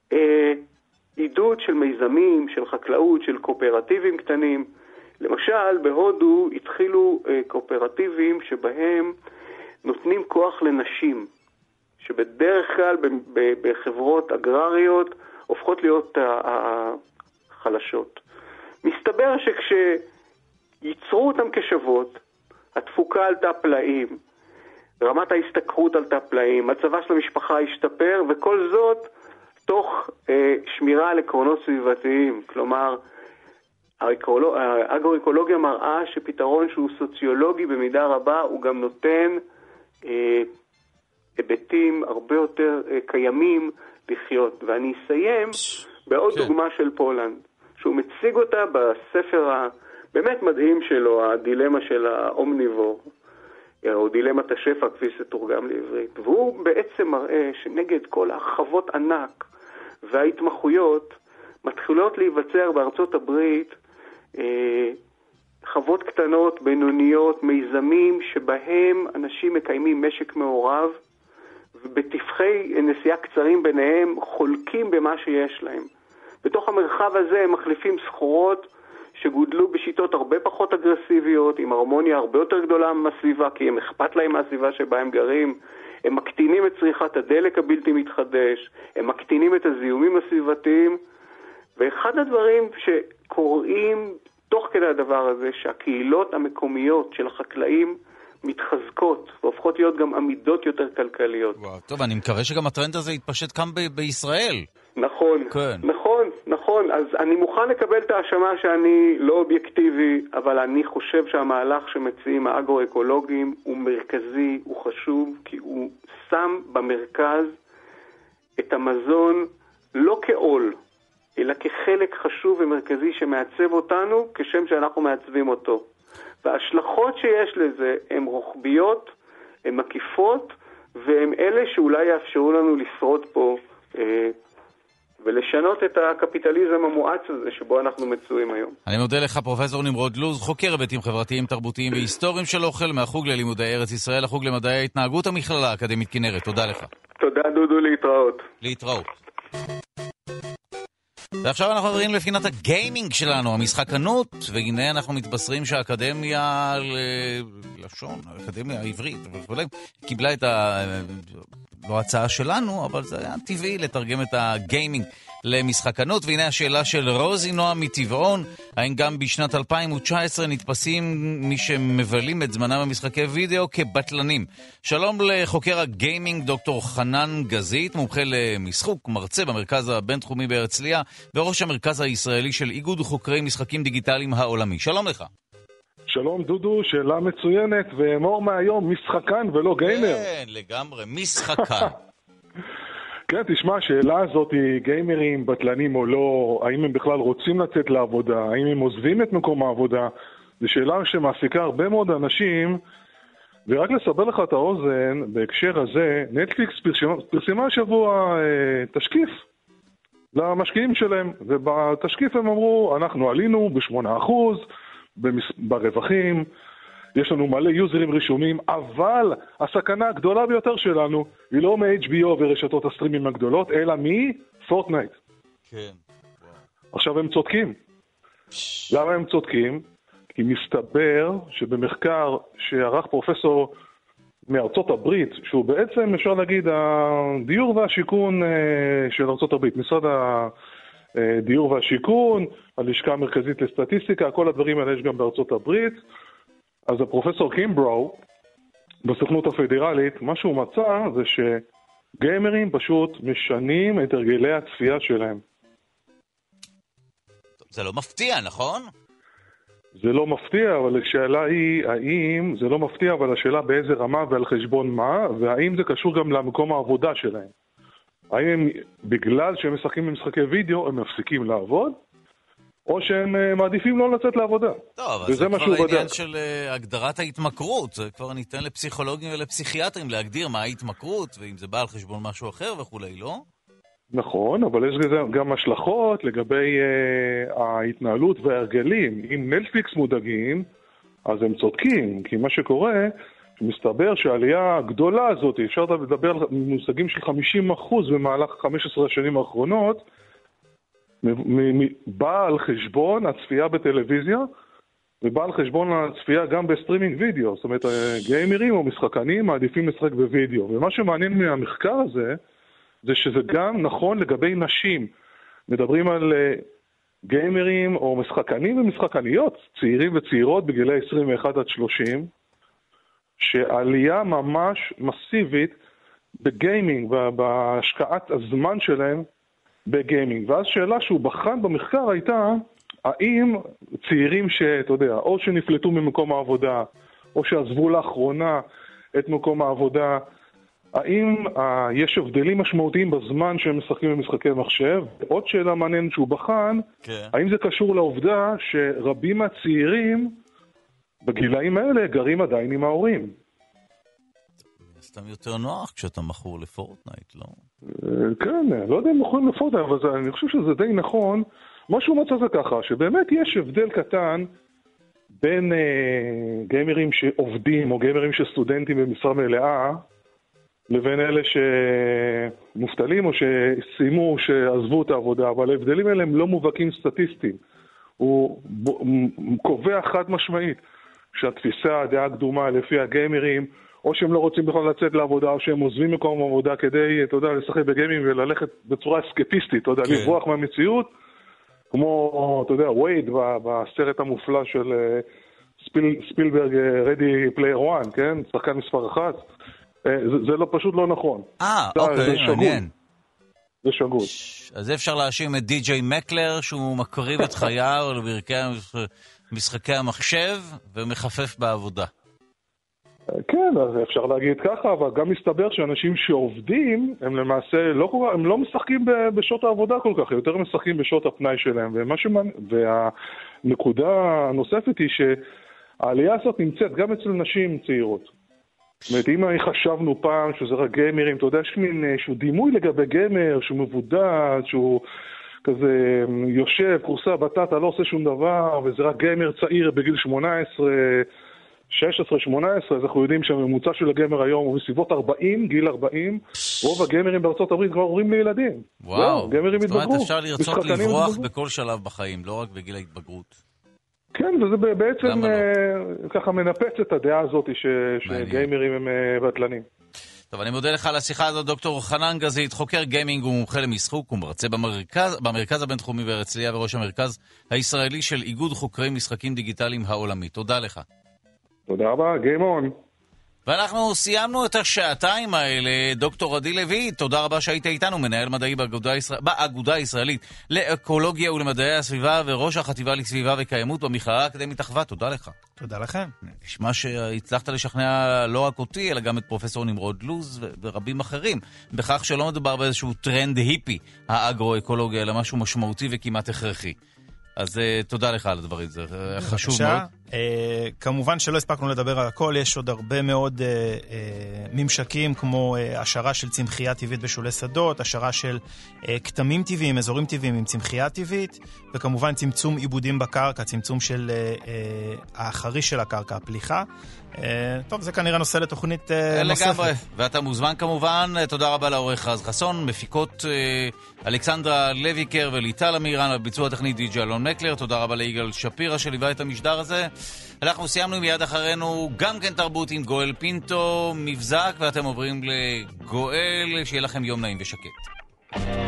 לעידוד של מיזמים, של חקלאות, של קואופרטיבים קטנים. למשל, בהודו התחילו אה, קואופרטיבים שבהם נותנים כוח לנשים, שבדרך כלל בחברות אגרריות הופכות להיות החלשות. מסתבר שכשיצרו אותן כשוות, התפוקה עלתה פלאים, רמת ההשתכרות עלתה פלאים, מצבה של המשפחה השתפר, וכל זאת תוך אה, שמירה על עקרונות סביבתיים. כלומר, האגרו-אקולוגיה מראה שפתרון שהוא סוציולוגי במידה רבה, הוא גם נותן אה, היבטים הרבה יותר אה, קיימים לחיות. ואני אסיים בעוד כן. דוגמה של פולנד, שהוא מציג אותה בספר הבאמת מדהים שלו, הדילמה של האומניבור. או דילמת השפע כפי שתורגם לעברית. והוא בעצם מראה שנגד כל החוות ענק וההתמחויות מתחילות להיווצר בארצות הברית אה, חוות קטנות, בינוניות, מיזמים שבהם אנשים מקיימים משק מעורב ובטווחי נסיעה קצרים ביניהם חולקים במה שיש להם. בתוך המרחב הזה הם מחליפים סחורות שגודלו בשיטות הרבה פחות אגרסיביות, עם הרמוניה הרבה יותר גדולה מהסביבה, כי הם אכפת להם מהסביבה שבה הם גרים, הם מקטינים את צריכת הדלק הבלתי מתחדש, הם מקטינים את הזיהומים הסביבתיים, ואחד הדברים שקורים תוך כדי הדבר הזה, שהקהילות המקומיות של החקלאים מתחזקות והופכות להיות גם עמידות יותר כלכליות. וואו, טוב, אני מקווה שגם הטרנד הזה יתפשט כאן ב- בישראל. נכון, כן. נכון, נכון. אז אני מוכן לקבל את ההאשמה שאני לא אובייקטיבי, אבל אני חושב שהמהלך שמציעים האגרו-אקולוגים הוא מרכזי, הוא חשוב, כי הוא שם במרכז את המזון לא כעול, אלא כחלק חשוב ומרכזי שמעצב אותנו כשם שאנחנו מעצבים אותו. וההשלכות שיש לזה הן רוחביות, הן מקיפות, והן אלה שאולי יאפשרו לנו לשרוד פה אה, ולשנות את הקפיטליזם המואץ הזה שבו אנחנו מצויים היום. אני מודה לך, פרופסור נמרוד לוז, חוקר היבטים חברתיים, תרבותיים והיסטוריים של אוכל מהחוג ללימודי ארץ ישראל, החוג למדעי ההתנהגות המכללה האקדמית כנרת. תודה לך. תודה, דודו, להתראות. להתראות. ועכשיו אנחנו עוברים לפינת הגיימינג שלנו, המשחקנות, והנה אנחנו מתבשרים שהאקדמיה ללשון, האקדמיה העברית וכו', קיבלה את ה... לא הצעה שלנו, אבל זה היה טבעי לתרגם את הגיימינג למשחקנות. והנה השאלה של רוזי נועה מטבעון, האם גם בשנת 2019 נתפסים מי שמבלים את זמנם במשחקי וידאו כבטלנים? שלום לחוקר הגיימינג דוקטור חנן גזית, מומחה למשחוק, מרצה במרכז הבינתחומי בהרצליה, וראש המרכז הישראלי של איגוד חוקרי משחקים דיגיטליים העולמי. שלום לך. שלום דודו, שאלה מצוינת, ואמור מהיום, משחקן ולא גיימר. כן, לגמרי, משחקן. כן, תשמע, השאלה הזאת היא גיימרים, בטלנים או לא, האם הם בכלל רוצים לצאת לעבודה, האם הם עוזבים את מקום העבודה, זו שאלה שמעסיקה הרבה מאוד אנשים, ורק לסבר לך את האוזן, בהקשר הזה, נטפליקס פרסמה השבוע אה, תשקיף למשקיעים שלהם, ובתשקיף הם אמרו, אנחנו עלינו ב-8%, ברווחים, יש לנו מלא יוזרים רשומים, אבל הסכנה הגדולה ביותר שלנו היא לא מ-HBO ורשתות הסטרימים הגדולות, אלא מפורטנייט. כן. עכשיו הם צודקים. למה הם צודקים? כי מסתבר שבמחקר שערך פרופסור מארצות הברית, שהוא בעצם, אפשר להגיד, הדיור והשיכון אה, של ארצות הברית, משרד הדיור והשיכון, הלשכה המרכזית לסטטיסטיקה, כל הדברים האלה יש גם בארצות הברית. אז הפרופסור קימברו בסוכנות הפדרלית, מה שהוא מצא זה שגיימרים פשוט משנים את הרגלי הצפייה שלהם. זה לא מפתיע, נכון? זה לא מפתיע, אבל השאלה היא האם, זה לא מפתיע, אבל השאלה באיזה רמה ועל חשבון מה, והאם זה קשור גם למקום העבודה שלהם. האם בגלל שהם משחקים במשחקי וידאו, הם מפסיקים לעבוד, או שהם אה, מעדיפים לא לצאת לעבודה. טוב, אבל זה כבר העניין של uh, הגדרת ההתמכרות. זה כבר ניתן לפסיכולוגים ולפסיכיאטרים להגדיר מה ההתמכרות, ואם זה בא על חשבון משהו אחר וכולי, לא? נכון, אבל יש לזה גם השלכות לגבי אה, ההתנהלות וההרגלים. אם נטפליקס מודאגים, אז הם צודקים, כי מה שקורה, מסתבר שהעלייה הגדולה הזאת, אפשר לדבר על מושגים של 50% במהלך 15 השנים האחרונות, באה על חשבון הצפייה בטלוויזיה ובאה על חשבון הצפייה גם בסטרימינג וידאו. זאת אומרת, גיימרים או משחקנים מעדיפים לשחק בווידאו. ומה שמעניין מהמחקר הזה, זה שזה גם נכון לגבי נשים. מדברים על אה, גיימרים או משחקנים ומשחקניות, צעירים וצעירות בגילי 21 עד 30, שעלייה ממש מסיבית בגיימינג, בהשקעת הזמן שלהם בגיימינג. ואז שאלה שהוא בחן במחקר הייתה, האם צעירים שאתה יודע, או שנפלטו ממקום העבודה, או שעזבו לאחרונה את מקום העבודה, האם uh, יש הבדלים משמעותיים בזמן שהם משחקים במשחקי מחשב? עוד שאלה מעניינת שהוא בחן, כן. האם זה קשור לעובדה שרבים מהצעירים בגילאים האלה גרים עדיין עם ההורים? סתם יותר נוח כשאתה מכור לפורטנייט, לא? אה, כן, לא יודע אם מכורים לפורטנייט, אבל אני חושב שזה די נכון. מה שהוא מצא זה ככה, שבאמת יש הבדל קטן בין אה, גיימרים שעובדים או גיימרים שסטודנטים במשרה מלאה, לבין אלה שמובטלים או שסיימו, או שעזבו את העבודה, אבל ההבדלים האלה הם לא מובהקים סטטיסטיים. הוא קובע חד משמעית שהתפיסה, הדעה הקדומה לפי הגיימרים, או שהם לא רוצים בכלל לצאת לעבודה, או שהם עוזבים מקום עבודה כדי, אתה יודע, לשחק בגיימים וללכת בצורה אסקפיסטית, אתה יודע, כן. לברוח מהמציאות, כמו, אתה יודע, וייד בסרט המופלא של אה, ספיל, ספילברג, Ready Player One, כן? שחקן מספר אחת. אה, זה, זה לא, פשוט לא נכון. אה, אוקיי, מעניין. זה שגוי. אז אפשר להאשים את די.ג'יי מקלר, שהוא מקריב את חייו לברכי משחקי המחשב ומחפף בעבודה. כן, אז אפשר להגיד ככה, אבל גם מסתבר שאנשים שעובדים, הם למעשה לא, הם לא משחקים בשעות העבודה כל כך, יותר משחקים בשעות הפנאי שלהם. שמנ... והנקודה הנוספת היא שהעלייה הזאת נמצאת גם אצל נשים צעירות. זאת אומרת, אם חשבנו פעם שזה רק גיימרים, אתה יודע, יש מין איזשהו דימוי לגבי גיימר, שהוא מבודד, שהוא כזה יושב, כורסה בטטה, לא עושה שום דבר, וזה רק גיימר צעיר בגיל 18, 16-18, אז אנחנו יודעים שהממוצע של הגמר היום הוא בסביבות 40, גיל 40. רוב הגמרים בארצות הברית כבר הורים לילדים. וואו, התבגרו. זאת אומרת, אפשר לרצות לברוח בכל שלב בחיים, לא רק בגיל ההתבגרות. כן, וזה בעצם לא? אה, ככה מנפץ את הדעה הזאת שגיימרים הם אה, בטלנים. טוב, אני מודה לך על השיחה הזאת, דוקטור חנן גזית, חוקר גיימינג ומומחה למשחוק ומרצה במרכז, במרכז הבינתחומי בהרצליה וראש המרכז הישראלי של איגוד חוקרי משחקים דיגיטליים העולמי. תודה לך. תודה רבה, on. ואנחנו סיימנו את השעתיים האלה. דוקטור עדי לוי, תודה רבה שהיית איתנו, מנהל מדעי באגודה, ישראל... באגודה הישראלית לאקולוגיה ולמדעי הסביבה וראש החטיבה לסביבה וקיימות במכללה האקדמית אחווה. תודה לך. תודה לכם. נשמע שהצלחת לשכנע לא רק אותי, אלא גם את פרופסור נמרוד לוז ו- ורבים אחרים, בכך שלא מדובר באיזשהו טרנד היפי, האגרו-אקולוגיה, אלא משהו משמעותי וכמעט הכרחי. אז uh, תודה לך על הדברים, זה uh, חשוב מאוד. Uh, כמובן שלא הספקנו לדבר על הכל, יש עוד הרבה מאוד uh, uh, ממשקים כמו uh, השערה של צמחייה טבעית בשולי שדות, השערה של uh, כתמים טבעיים, אזורים טבעיים עם צמחייה טבעית, וכמובן צמצום עיבודים בקרקע, צמצום של uh, uh, החריש של הקרקע, הפליחה. Uh, טוב, זה כנראה נושא לתוכנית uh, נוספת. לגמרי, ואתה מוזמן כמובן, תודה רבה לעורך רז חסון, מפיקות uh, אלכסנדרה לויקר וליטל אמירן, על ביצוע הטכנית די.ג'י אלון מקלר, תודה רבה ליגאל שפירא שליווה את המשדר הזה. אנחנו סיימנו מיד אחרינו גם כן תרבות עם גואל פינטו, מבזק, ואתם עוברים לגואל, שיהיה לכם יום נעים ושקט.